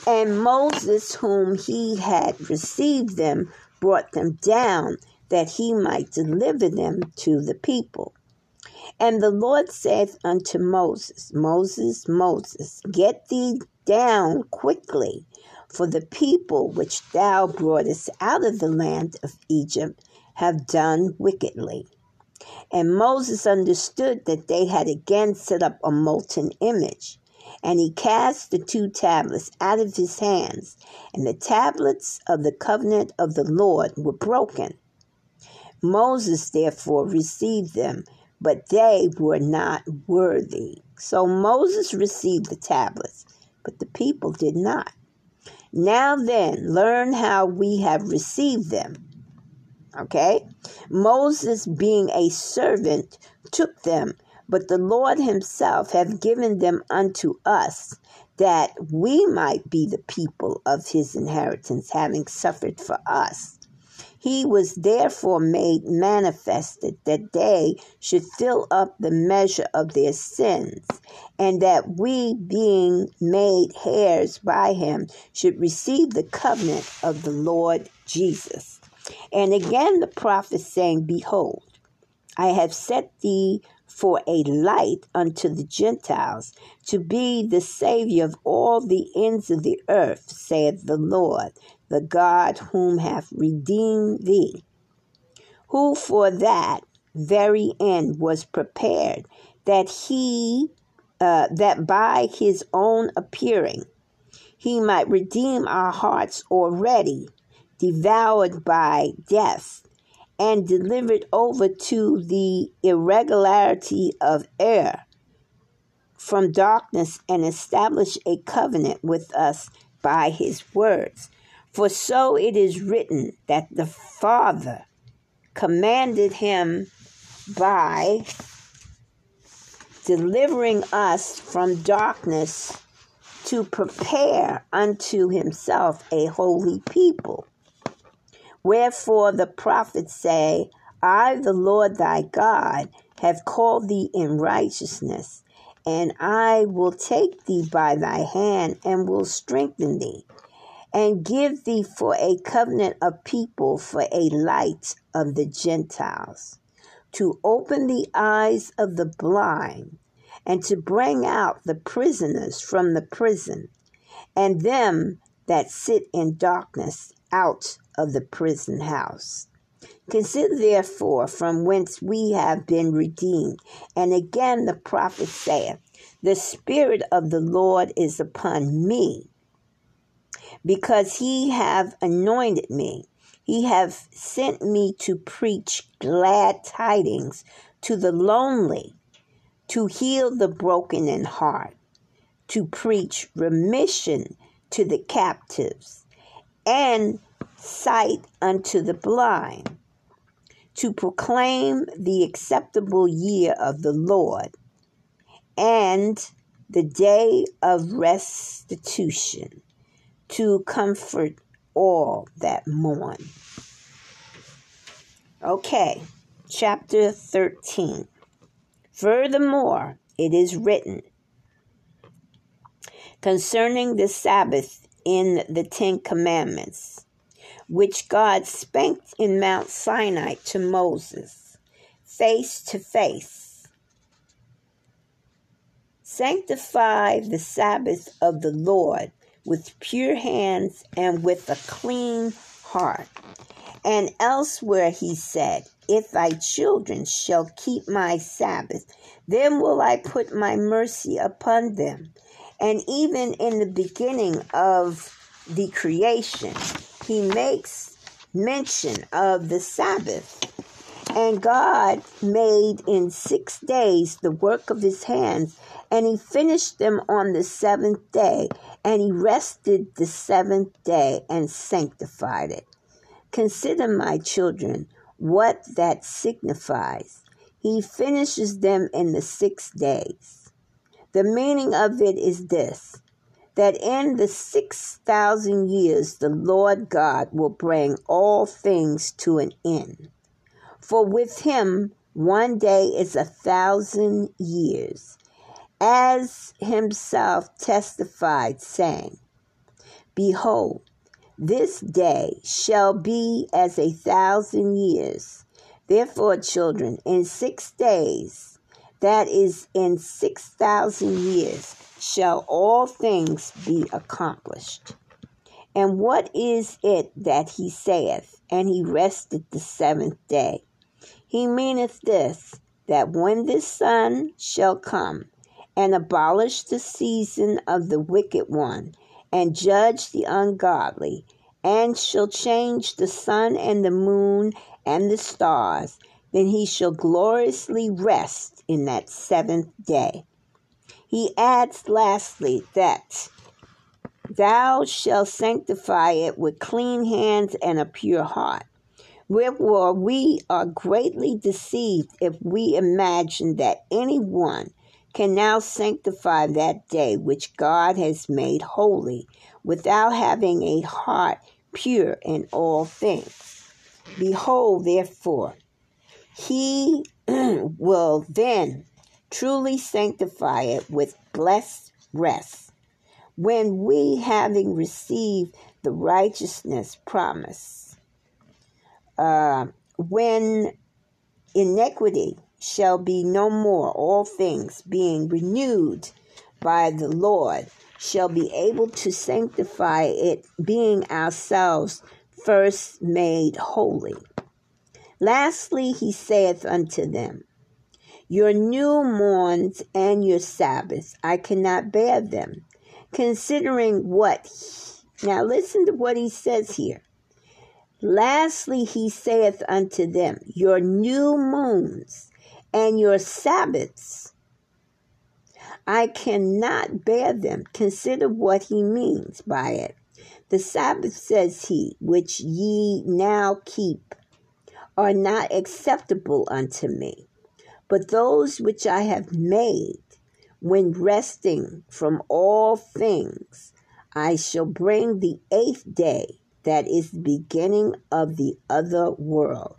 And Moses, whom he had received them, brought them down that he might deliver them to the people. And the Lord said unto Moses, Moses, Moses, get thee down quickly, for the people which thou broughtest out of the land of Egypt have done wickedly. And Moses understood that they had again set up a molten image and he cast the two tablets out of his hands, and the tablets of the covenant of the Lord were broken. Moses therefore received them, but they were not worthy. So Moses received the tablets, but the people did not. Now then, learn how we have received them. Okay? Moses, being a servant, took them, but the Lord himself hath given them unto us, that we might be the people of his inheritance, having suffered for us. He was therefore made manifested that they should fill up the measure of their sins, and that we, being made heirs by him, should receive the covenant of the Lord Jesus. And again the prophet saying, Behold, I have set thee for a light unto the Gentiles, to be the Savior of all the ends of the earth, saith the Lord the God whom hath redeemed thee, who for that very end was prepared, that he uh, that by his own appearing he might redeem our hearts already devoured by death and delivered over to the irregularity of air from darkness and establish a covenant with us by his words for so it is written that the Father commanded him by delivering us from darkness to prepare unto himself a holy people. Wherefore the prophets say, I, the Lord thy God, have called thee in righteousness, and I will take thee by thy hand and will strengthen thee and give thee for a covenant of people for a light of the Gentiles, to open the eyes of the blind, and to bring out the prisoners from the prison, and them that sit in darkness out of the prison house. Consider therefore from whence we have been redeemed. And again the prophet saith, The Spirit of the Lord is upon me because he have anointed me. He have sent me to preach glad tidings to the lonely, to heal the broken in heart, to preach remission to the captives, and sight unto the blind, to proclaim the acceptable year of the Lord, and the day of restitution to comfort all that mourn. Okay, chapter 13. Furthermore, it is written concerning the Sabbath in the Ten Commandments, which God spake in Mount Sinai to Moses, face to face. Sanctify the Sabbath of the Lord with pure hands and with a clean heart. And elsewhere he said, If thy children shall keep my Sabbath, then will I put my mercy upon them. And even in the beginning of the creation, he makes mention of the Sabbath. And God made in six days the work of his hands, and he finished them on the seventh day, and he rested the seventh day and sanctified it. Consider, my children, what that signifies. He finishes them in the six days. The meaning of it is this that in the six thousand years the Lord God will bring all things to an end. For with him one day is a thousand years, as himself testified, saying, Behold, this day shall be as a thousand years. Therefore, children, in six days, that is, in six thousand years, shall all things be accomplished. And what is it that he saith, and he rested the seventh day? He meaneth this, that when this Son shall come, and abolish the season of the wicked one, and judge the ungodly, and shall change the sun and the moon and the stars, then he shall gloriously rest in that seventh day. He adds lastly that Thou shalt sanctify it with clean hands and a pure heart. Wherefore, we are greatly deceived if we imagine that anyone can now sanctify that day which God has made holy without having a heart pure in all things. Behold, therefore, he will then truly sanctify it with blessed rest, when we, having received the righteousness promise, uh, when iniquity shall be no more, all things being renewed by the Lord, shall be able to sanctify it, being ourselves first made holy. Lastly, he saith unto them, Your new moons and your Sabbaths, I cannot bear them, considering what. Now listen to what he says here. Lastly, he saith unto them, Your new moons and your Sabbaths, I cannot bear them. Consider what he means by it. The Sabbath, says he, which ye now keep, are not acceptable unto me. But those which I have made, when resting from all things, I shall bring the eighth day, that is the beginning of the other world.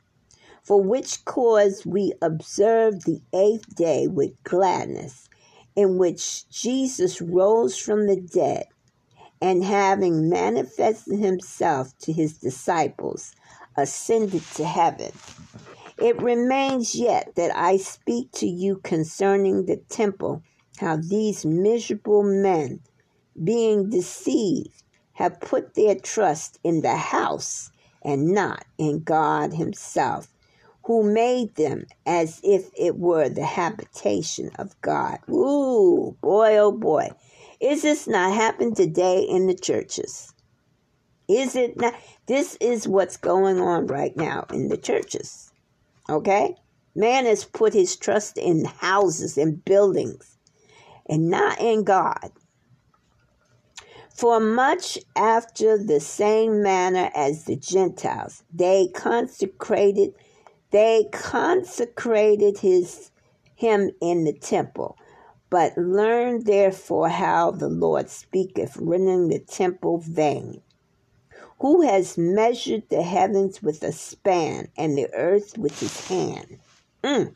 For which cause we observe the eighth day with gladness, in which Jesus rose from the dead, and having manifested himself to his disciples, ascended to heaven. It remains yet that I speak to you concerning the temple, how these miserable men, being deceived, have put their trust in the house and not in God Himself, who made them as if it were the habitation of God. Ooh, boy, oh boy. Is this not happening today in the churches? Is it not? This is what's going on right now in the churches. Okay? Man has put his trust in houses and buildings and not in God. For much after the same manner as the Gentiles, they consecrated they consecrated his him in the temple. But learn therefore how the Lord speaketh, rendering the temple vain. Who has measured the heavens with a span and the earth with his hand? Mm.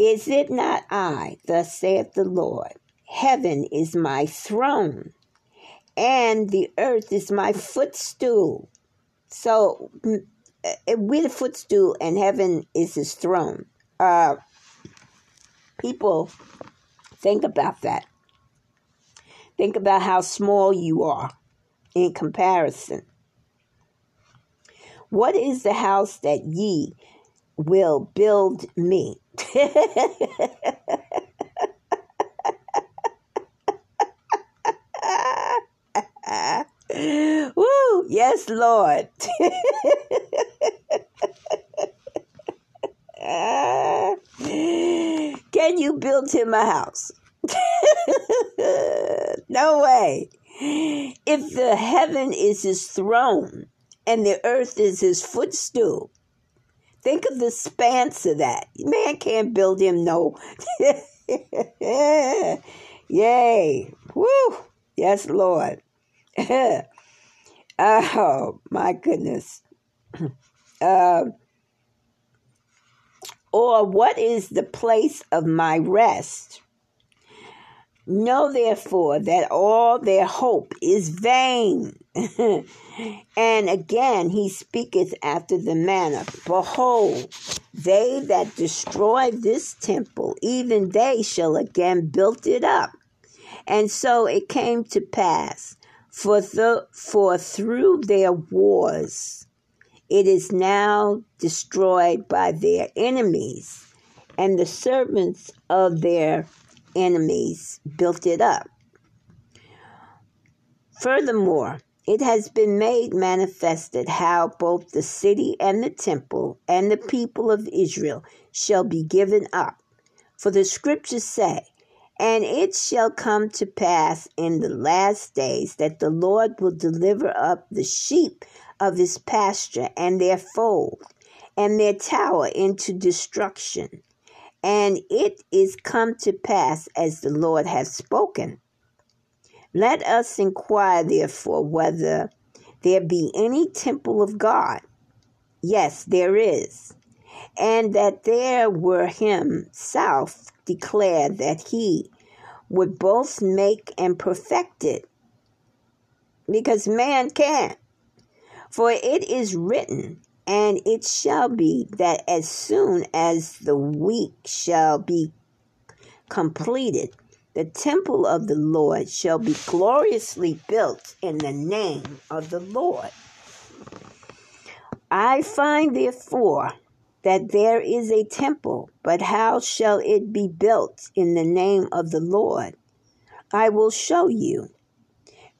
Is it not I, thus saith the Lord? Heaven is my throne, and the earth is my footstool. So mm, eh, we're the footstool, and heaven is his throne. Uh, people, think about that. Think about how small you are in comparison. What is the house that ye will build me? Woo! Yes, Lord. Can you build him a house? no way. If the heaven is his throne and the earth is his footstool, think of the span of that. Man can't build him no. Yay. Woo. Yes, Lord. oh, my goodness. Uh, or what is the place of my rest? Know therefore that all their hope is vain. and again he speaketh after the manner Behold, they that destroy this temple, even they shall again build it up. And so it came to pass, for, the, for through their wars it is now destroyed by their enemies, and the servants of their enemies built it up. Furthermore, it has been made manifested how both the city and the temple and the people of Israel shall be given up. For the scriptures say, And it shall come to pass in the last days that the Lord will deliver up the sheep of his pasture and their fold and their tower into destruction. And it is come to pass as the Lord has spoken. Let us inquire, therefore, whether there be any temple of God. Yes, there is. And that there were himself declared that he would both make and perfect it. Because man can't. For it is written, and it shall be that as soon as the week shall be completed, the temple of the Lord shall be gloriously built in the name of the Lord. I find therefore that there is a temple, but how shall it be built in the name of the Lord? I will show you.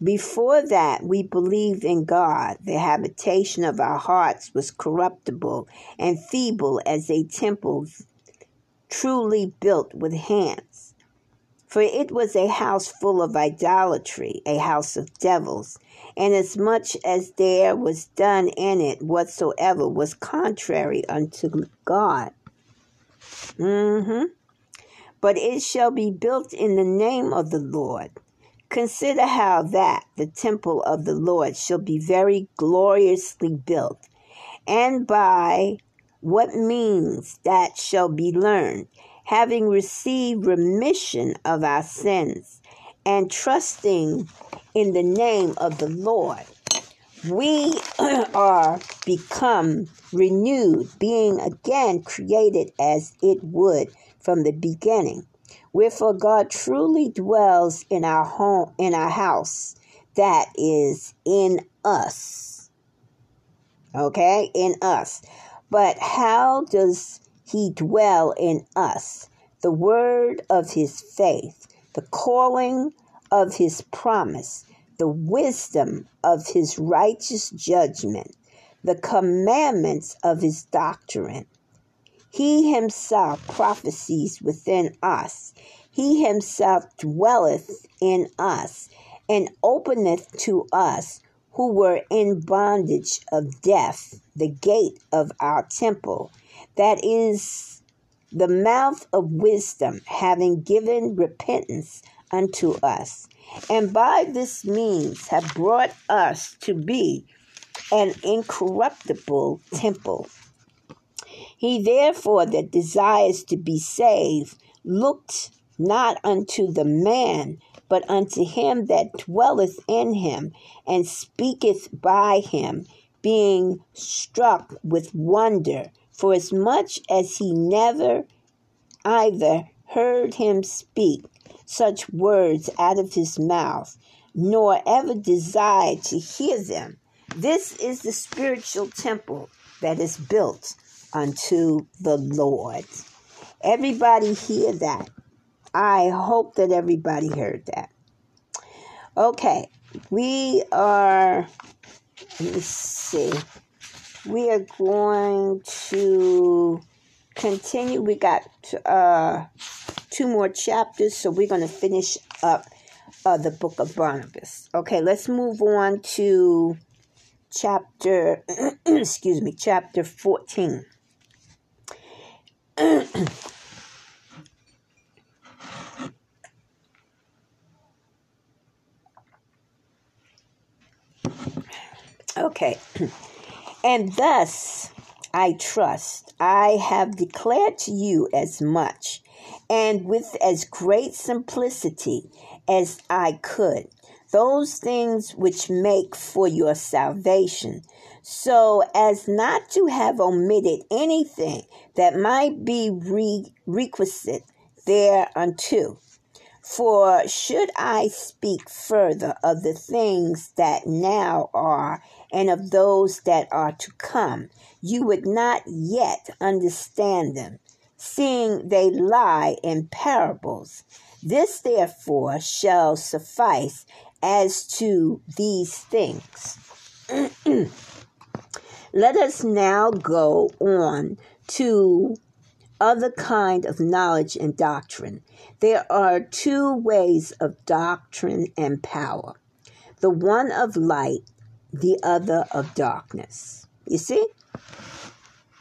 Before that, we believed in God. The habitation of our hearts was corruptible and feeble as a temple truly built with hands. For it was a house full of idolatry, a house of devils, and as much as there was done in it whatsoever was contrary unto God. Mm-hmm. But it shall be built in the name of the Lord Consider how that the temple of the Lord shall be very gloriously built, and by what means that shall be learned, having received remission of our sins, and trusting in the name of the Lord. We are become renewed, being again created as it would from the beginning Wherefore God truly dwells in our home, in our house that is in us. Okay, in us. But how does he dwell in us? The word of his faith, the calling of his promise, the wisdom of his righteous judgment, the commandments of his doctrine, he himself prophesies within us. He himself dwelleth in us and openeth to us who were in bondage of death the gate of our temple. That is the mouth of wisdom, having given repentance unto us. And by this means have brought us to be an incorruptible temple he therefore that desires to be saved looked not unto the man, but unto him that dwelleth in him, and speaketh by him, being struck with wonder, for as much as he never either heard him speak such words out of his mouth, nor ever desired to hear them. This is the spiritual temple that is built unto the Lord. Everybody hear that. I hope that everybody heard that. Okay, we are, let me see, we are going to continue. We got uh, two more chapters, so we're going to finish up uh, the book of Barnabas. Okay, let's move on to chapter, excuse me, chapter 14. Okay. And thus, I trust, I have declared to you as much, and with as great simplicity as I could, those things which make for your salvation, so as not to have omitted anything that might be re- requisite thereunto. For should I speak further of the things that now are and of those that are to come, you would not yet understand them, seeing they lie in parables. This therefore shall suffice as to these things. Let us now go on to other kind of knowledge and doctrine. There are two ways of doctrine and power the one of light, the other of darkness. You see?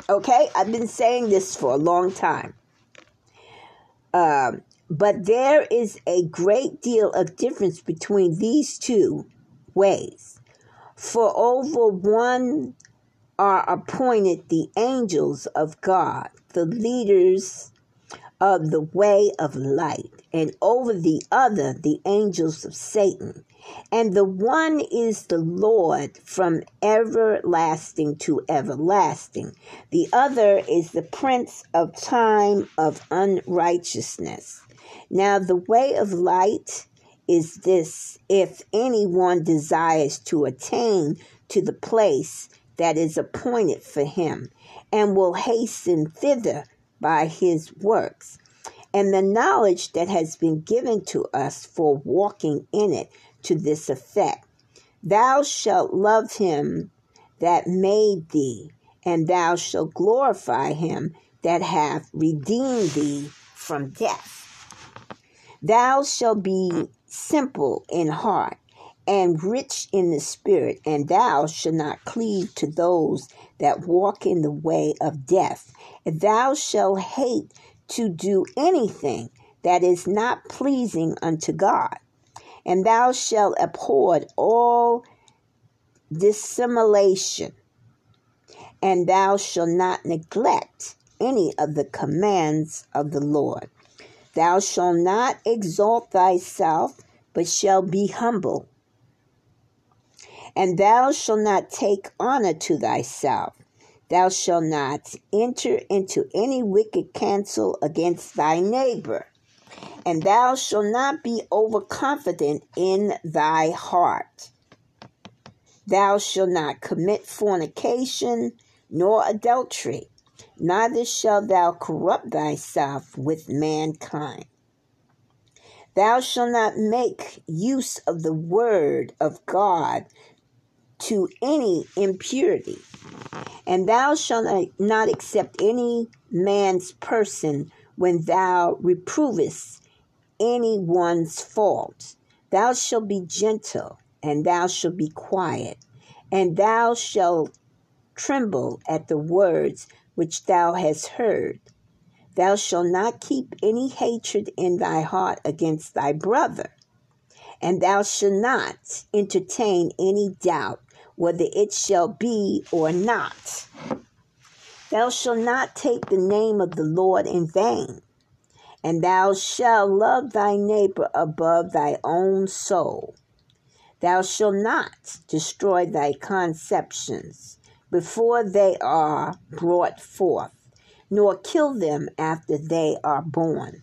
Okay, I've been saying this for a long time. Um, but there is a great deal of difference between these two ways. For over one are appointed the angels of God, the leaders of the way of light, and over the other the angels of Satan. And the one is the Lord from everlasting to everlasting. The other is the prince of time of unrighteousness. Now, the way of light is this if anyone desires to attain to the place that is appointed for him, and will hasten thither by his works. And the knowledge that has been given to us for walking in it to this effect Thou shalt love him that made thee, and thou shalt glorify him that hath redeemed thee from death. Thou shalt be simple in heart and rich in the spirit, and thou shalt not cleave to those that walk in the way of death. Thou shalt hate to do anything that is not pleasing unto God and thou shalt abhor all dissimulation, and thou shalt not neglect any of the commands of the Lord. Thou shalt not exalt thyself, but shalt be humble. And thou shalt not take honor to thyself. Thou shalt not enter into any wicked counsel against thy neighbor and thou shalt not be overconfident in thy heart. Thou shalt not commit fornication nor adultery, neither shalt thou corrupt thyself with mankind. Thou shalt not make use of the word of God to any impurity, and thou shalt not accept any man's person when thou reprovest anyone's fault. Thou shalt be gentle, and thou shalt be quiet, and thou shalt tremble at the words which thou hast heard. Thou shalt not keep any hatred in thy heart against thy brother, and thou shalt not entertain any doubt whether it shall be or not. Thou shalt not take the name of the Lord in vain and thou shalt love thy neighbor above thy own soul. Thou shalt not destroy thy conceptions before they are brought forth, nor kill them after they are born.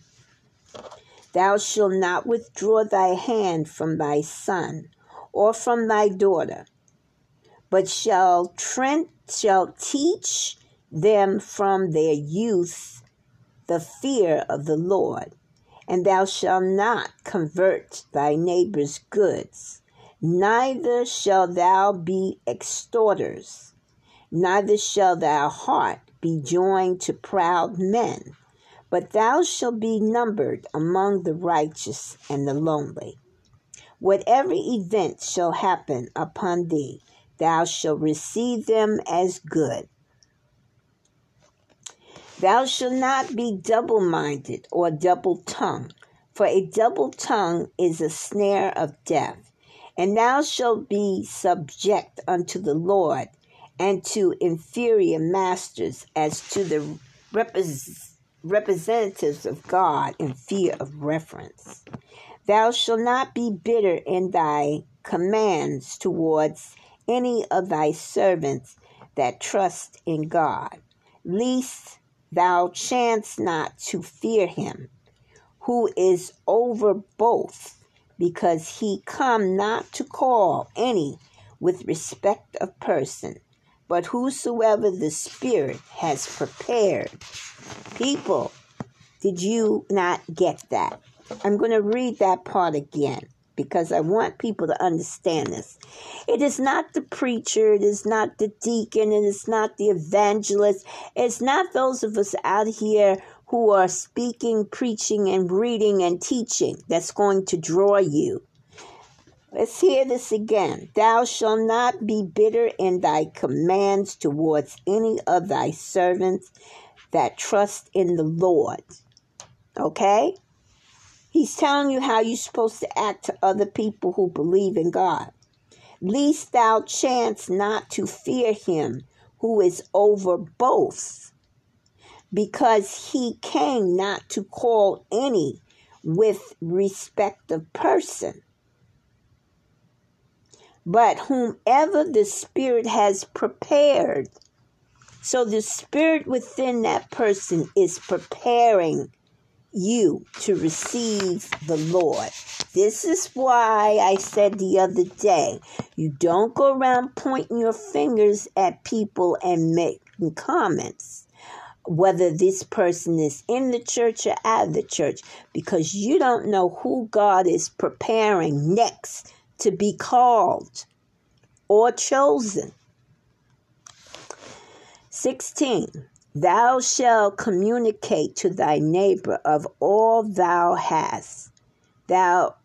Thou shalt not withdraw thy hand from thy son or from thy daughter, but shall, trent, shall teach them from their youth the fear of the Lord. And thou shalt not convert thy neighbor's goods, neither shalt thou be extorters, neither shall thy heart be joined to proud men, but thou shalt be numbered among the righteous and the lonely. Whatever event shall happen upon thee, thou shalt receive them as good Thou shalt not be double minded or double tongued, for a double tongue is a snare of death. And thou shalt be subject unto the Lord and to inferior masters as to the representatives of God in fear of reference. Thou shalt not be bitter in thy commands towards any of thy servants that trust in God, lest thou chance not to fear him, who is over both, because he come not to call any with respect of person, but whosoever the Spirit has prepared. People, did you not get that? I'm going to read that part again because I want people to understand this. It is not the preacher, it is not the deacon, it is not the evangelist, it's not those of us out here who are speaking, preaching, and reading and teaching that's going to draw you. Let's hear this again. Thou shalt not be bitter in thy commands towards any of thy servants that trust in the Lord. Okay? He's telling you how you're supposed to act to other people who believe in God. Least thou chance not to fear him who is over both, because he came not to call any with respect of person, but whomever the Spirit has prepared. So the Spirit within that person is preparing you to receive the Lord. This is why I said the other day you don't go around pointing your fingers at people and making comments, whether this person is in the church or out of the church, because you don't know who God is preparing next to be called or chosen. 16. Thou shalt communicate to thy neighbor of all thou hast. Thou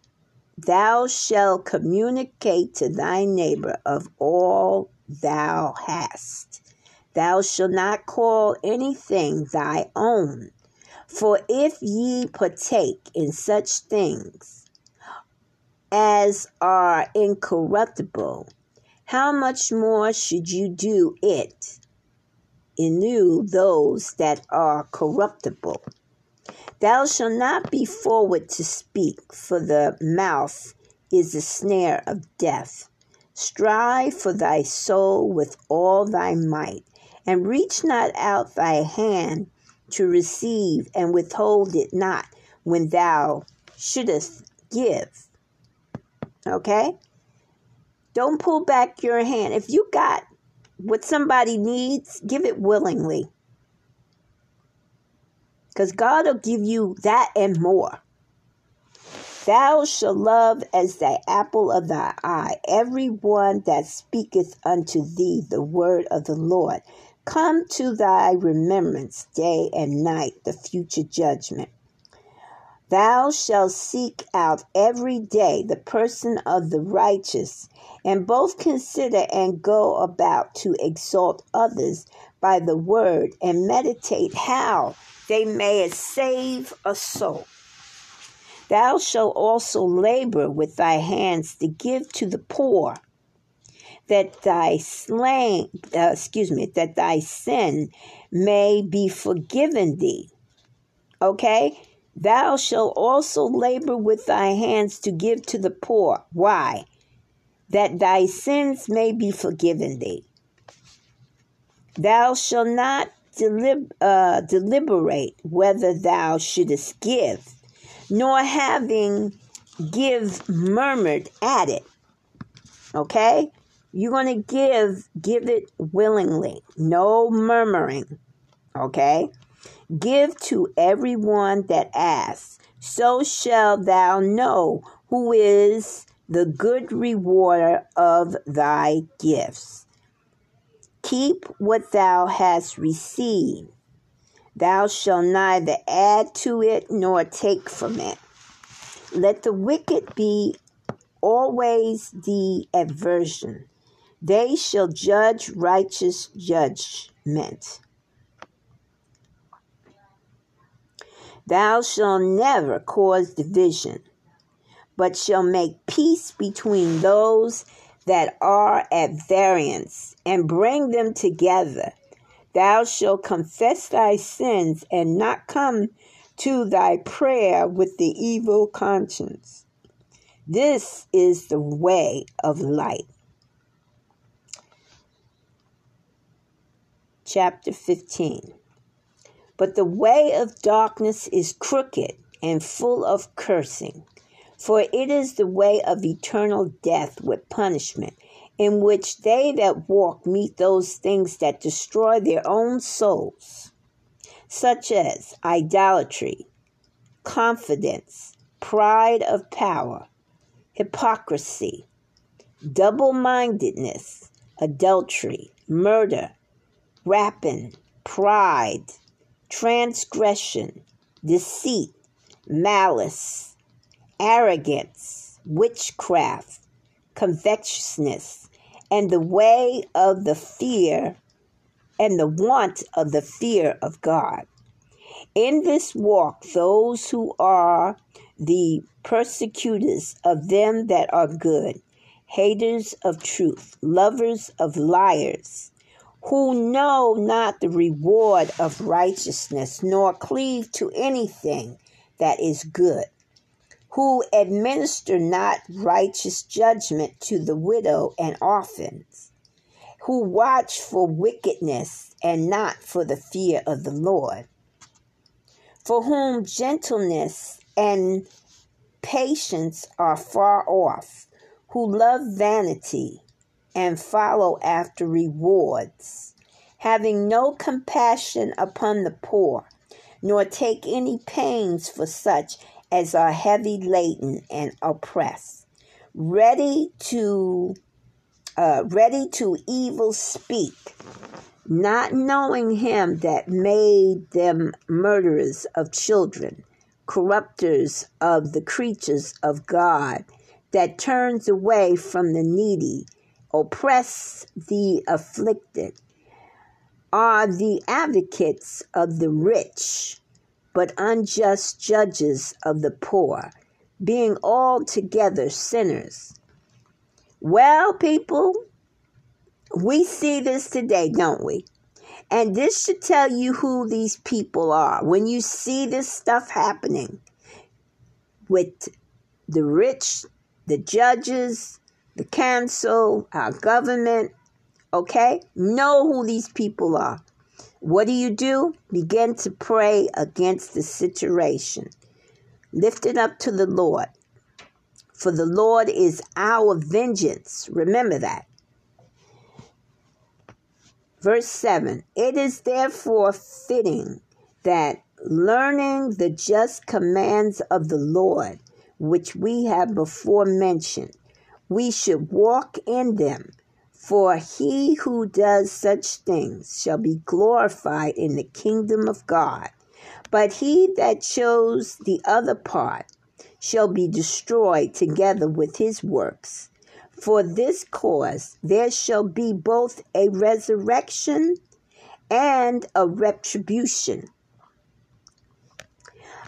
thou shalt communicate to thy neighbor of all thou hast. Thou shalt not call anything thy own. For if ye partake in such things as are incorruptible, how much more should you do it? Inu those that are corruptible. Thou shalt not be forward to speak, for the mouth is a snare of death. Strive for thy soul with all thy might, and reach not out thy hand to receive, and withhold it not when thou shouldest give. Okay? Don't pull back your hand. If you got what somebody needs, give it willingly. Because God will give you that and more. Thou shalt love as the apple of thy eye every one that speaketh unto thee the word of the Lord. Come to thy remembrance day and night the future judgment. Thou shalt seek out every day the person of the righteous, and both consider and go about to exalt others by the word, and meditate how they may save a soul. Thou shalt also labor with thy hands to give to the poor, that thy slain, uh, excuse me, that thy sin may be forgiven thee. Okay? Thou shalt also labor with thy hands to give to the poor. Why? That thy sins may be forgiven thee. Thou shalt not delib- uh, deliberate whether thou shouldest give, nor having give murmured at it. Okay? You're going to give, give it willingly. No murmuring. Okay? Give to every one that asks, so shall thou know who is the good rewarder of thy gifts. Keep what thou hast received. Thou shalt neither add to it nor take from it. Let the wicked be always the aversion. They shall judge righteous judgment. Thou shalt never cause division, but shall make peace between those that are at variance, and bring them together. Thou shalt confess thy sins and not come to thy prayer with the evil conscience. This is the way of light. Chapter 15 but the way of darkness is crooked and full of cursing. For it is the way of eternal death with punishment, in which they that walk meet those things that destroy their own souls, such as idolatry, confidence, pride of power, hypocrisy, double mindedness, adultery, murder, rapine, pride, transgression, deceit, malice, arrogance, witchcraft, covetousness, and the way of the fear and the want of the fear of God. In this walk, those who are the persecutors of them that are good, haters of truth, lovers of liars, who know not the reward of righteousness, nor cleave to anything that is good, who administer not righteous judgment to the widow and orphans, who watch for wickedness and not for the fear of the Lord, for whom gentleness and patience are far off, who love vanity and follow after rewards, having no compassion upon the poor, nor take any pains for such as are heavy laden and oppressed, ready to uh, ready to evil speak, not knowing him that made them murderers of children, corrupters of the creatures of God, that turns away from the needy oppress the afflicted, are the advocates of the rich, but unjust judges of the poor, being altogether sinners. Well, people, we see this today, don't we? And this should tell you who these people are. When you see this stuff happening with the rich, the judges, the council, our government, okay? Know who these people are. What do you do? Begin to pray against the situation. Lift it up to the Lord. For the Lord is our vengeance. Remember that. Verse 7 It is therefore fitting that learning the just commands of the Lord, which we have before mentioned, we should walk in them. For he who does such things shall be glorified in the kingdom of God. But he that chose the other part shall be destroyed together with his works. For this cause there shall be both a resurrection and a retribution.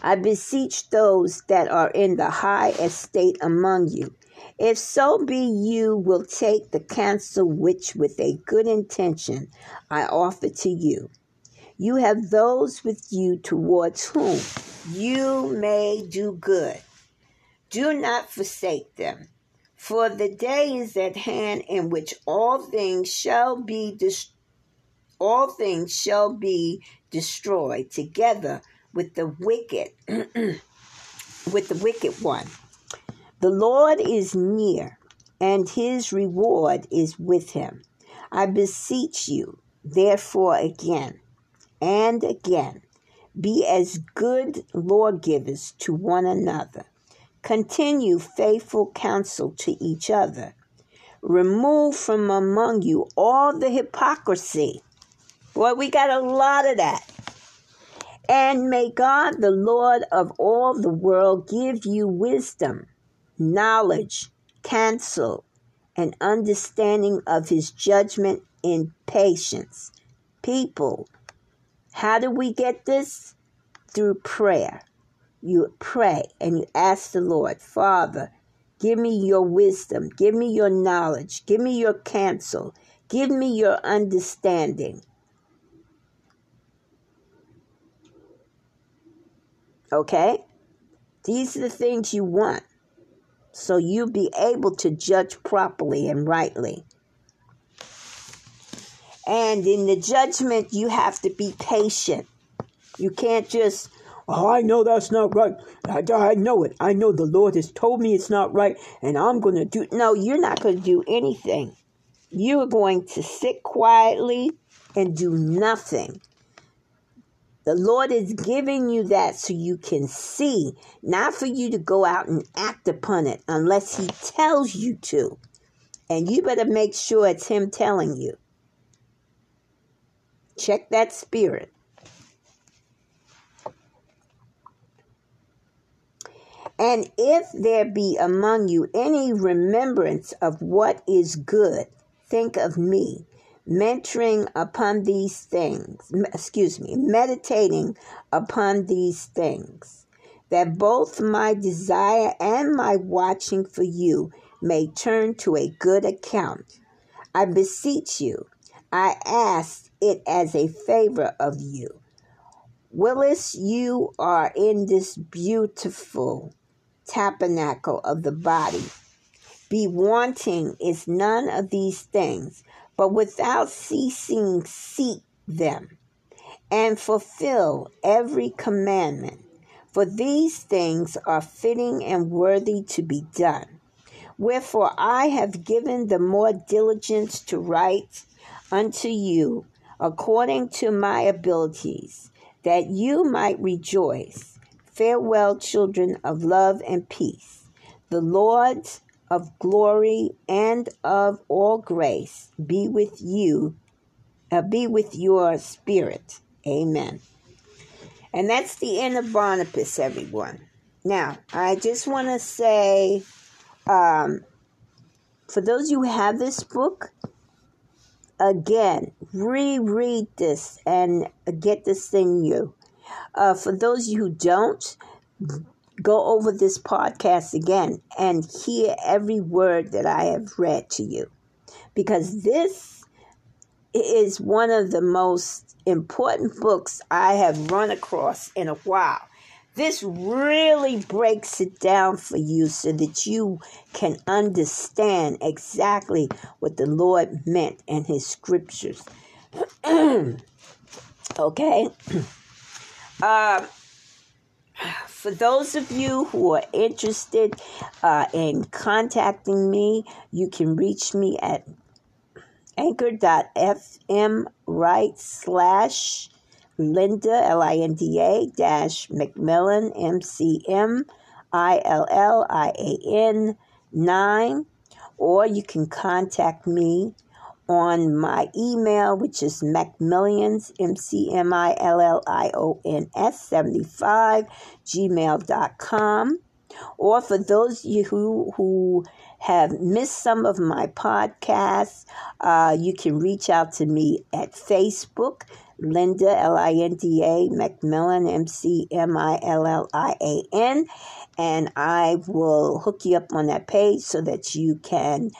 I beseech those that are in the high estate among you if so be you will take the counsel which with a good intention I offer to you. You have those with you towards whom you may do good. Do not forsake them, for the day is at hand in which all things shall be dis- all things shall be destroyed together with the wicked with the wicked one the Lord is near, and his reward is with him. I beseech you, therefore, again and again, be as good lawgivers to one another. Continue faithful counsel to each other. Remove from among you all the hypocrisy. Boy, we got a lot of that. And may God, the Lord of all the world, give you wisdom knowledge, counsel, and understanding of his judgment in patience. People, how do we get this? Through prayer. You pray and you ask the Lord, Father, give me your wisdom, give me your knowledge, give me your counsel, give me your understanding. Okay? These are the things you want so you'll be able to judge properly and rightly. And in the judgment, you have to be patient. You can't just, oh, I know that's not right. I, I know it. I know the Lord has told me it's not right, and I'm going to do. No, you're not going to do anything. You are going to sit quietly and do nothing The Lord is giving you that so you can see, not for you to go out and act upon it unless He tells you to. And you better make sure it's Him telling you. Check that spirit. And if there be among you any remembrance of what is good, think of me, mentoring upon these things, excuse me, meditating upon these things, that both my desire and my watching for you may turn to a good account. I beseech you, I ask it as a favor of you. Willis, you are in this beautiful tabernacle of the body. Be wanting is none of these things, but without ceasing seek them, and fulfill every commandment. For these things are fitting and worthy to be done. Wherefore I have given the more diligence to write unto you according to my abilities, that you might rejoice Farewell, children of love and peace. The Lord of glory and of all grace be with you, uh, be with your spirit. Amen. And that's the end of Barnabas, everyone. Now, I just want to say, um, for those who have this book, again, reread this and get this thing new. Uh, for those who don't, go over this podcast again and hear every word that I have read to you. Because this is one of the most important books I have run across in a while. This really breaks it down for you so that you can understand exactly what the Lord meant in His scriptures. okay? Uh, for those of you who are interested uh, in contacting me, you can reach me at anchor.fm right slash Linda, L I N D A dash McMillian, M C M I L L I A N 9, or you can contact me on my email, which is McMillions, M C M I L L I O N S 75, gmail.com. Or for those you who, who have missed some of my podcasts, uh, you can reach out to me at Facebook, Linda, L I N D A, McMillian, M C M I L L I A N, and I will hook you up on that page so that you can.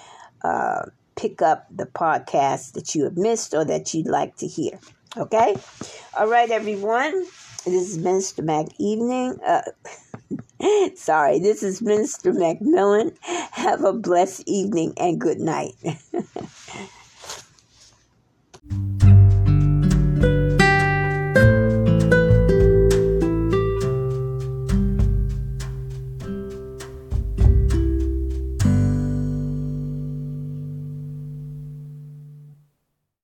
Uh, pick up the podcast that you have missed or that you'd like to hear. Okay? All right, everyone. This is Minister Mac Evening. Uh, sorry, this is Minister McMillian. Have a blessed evening and good night.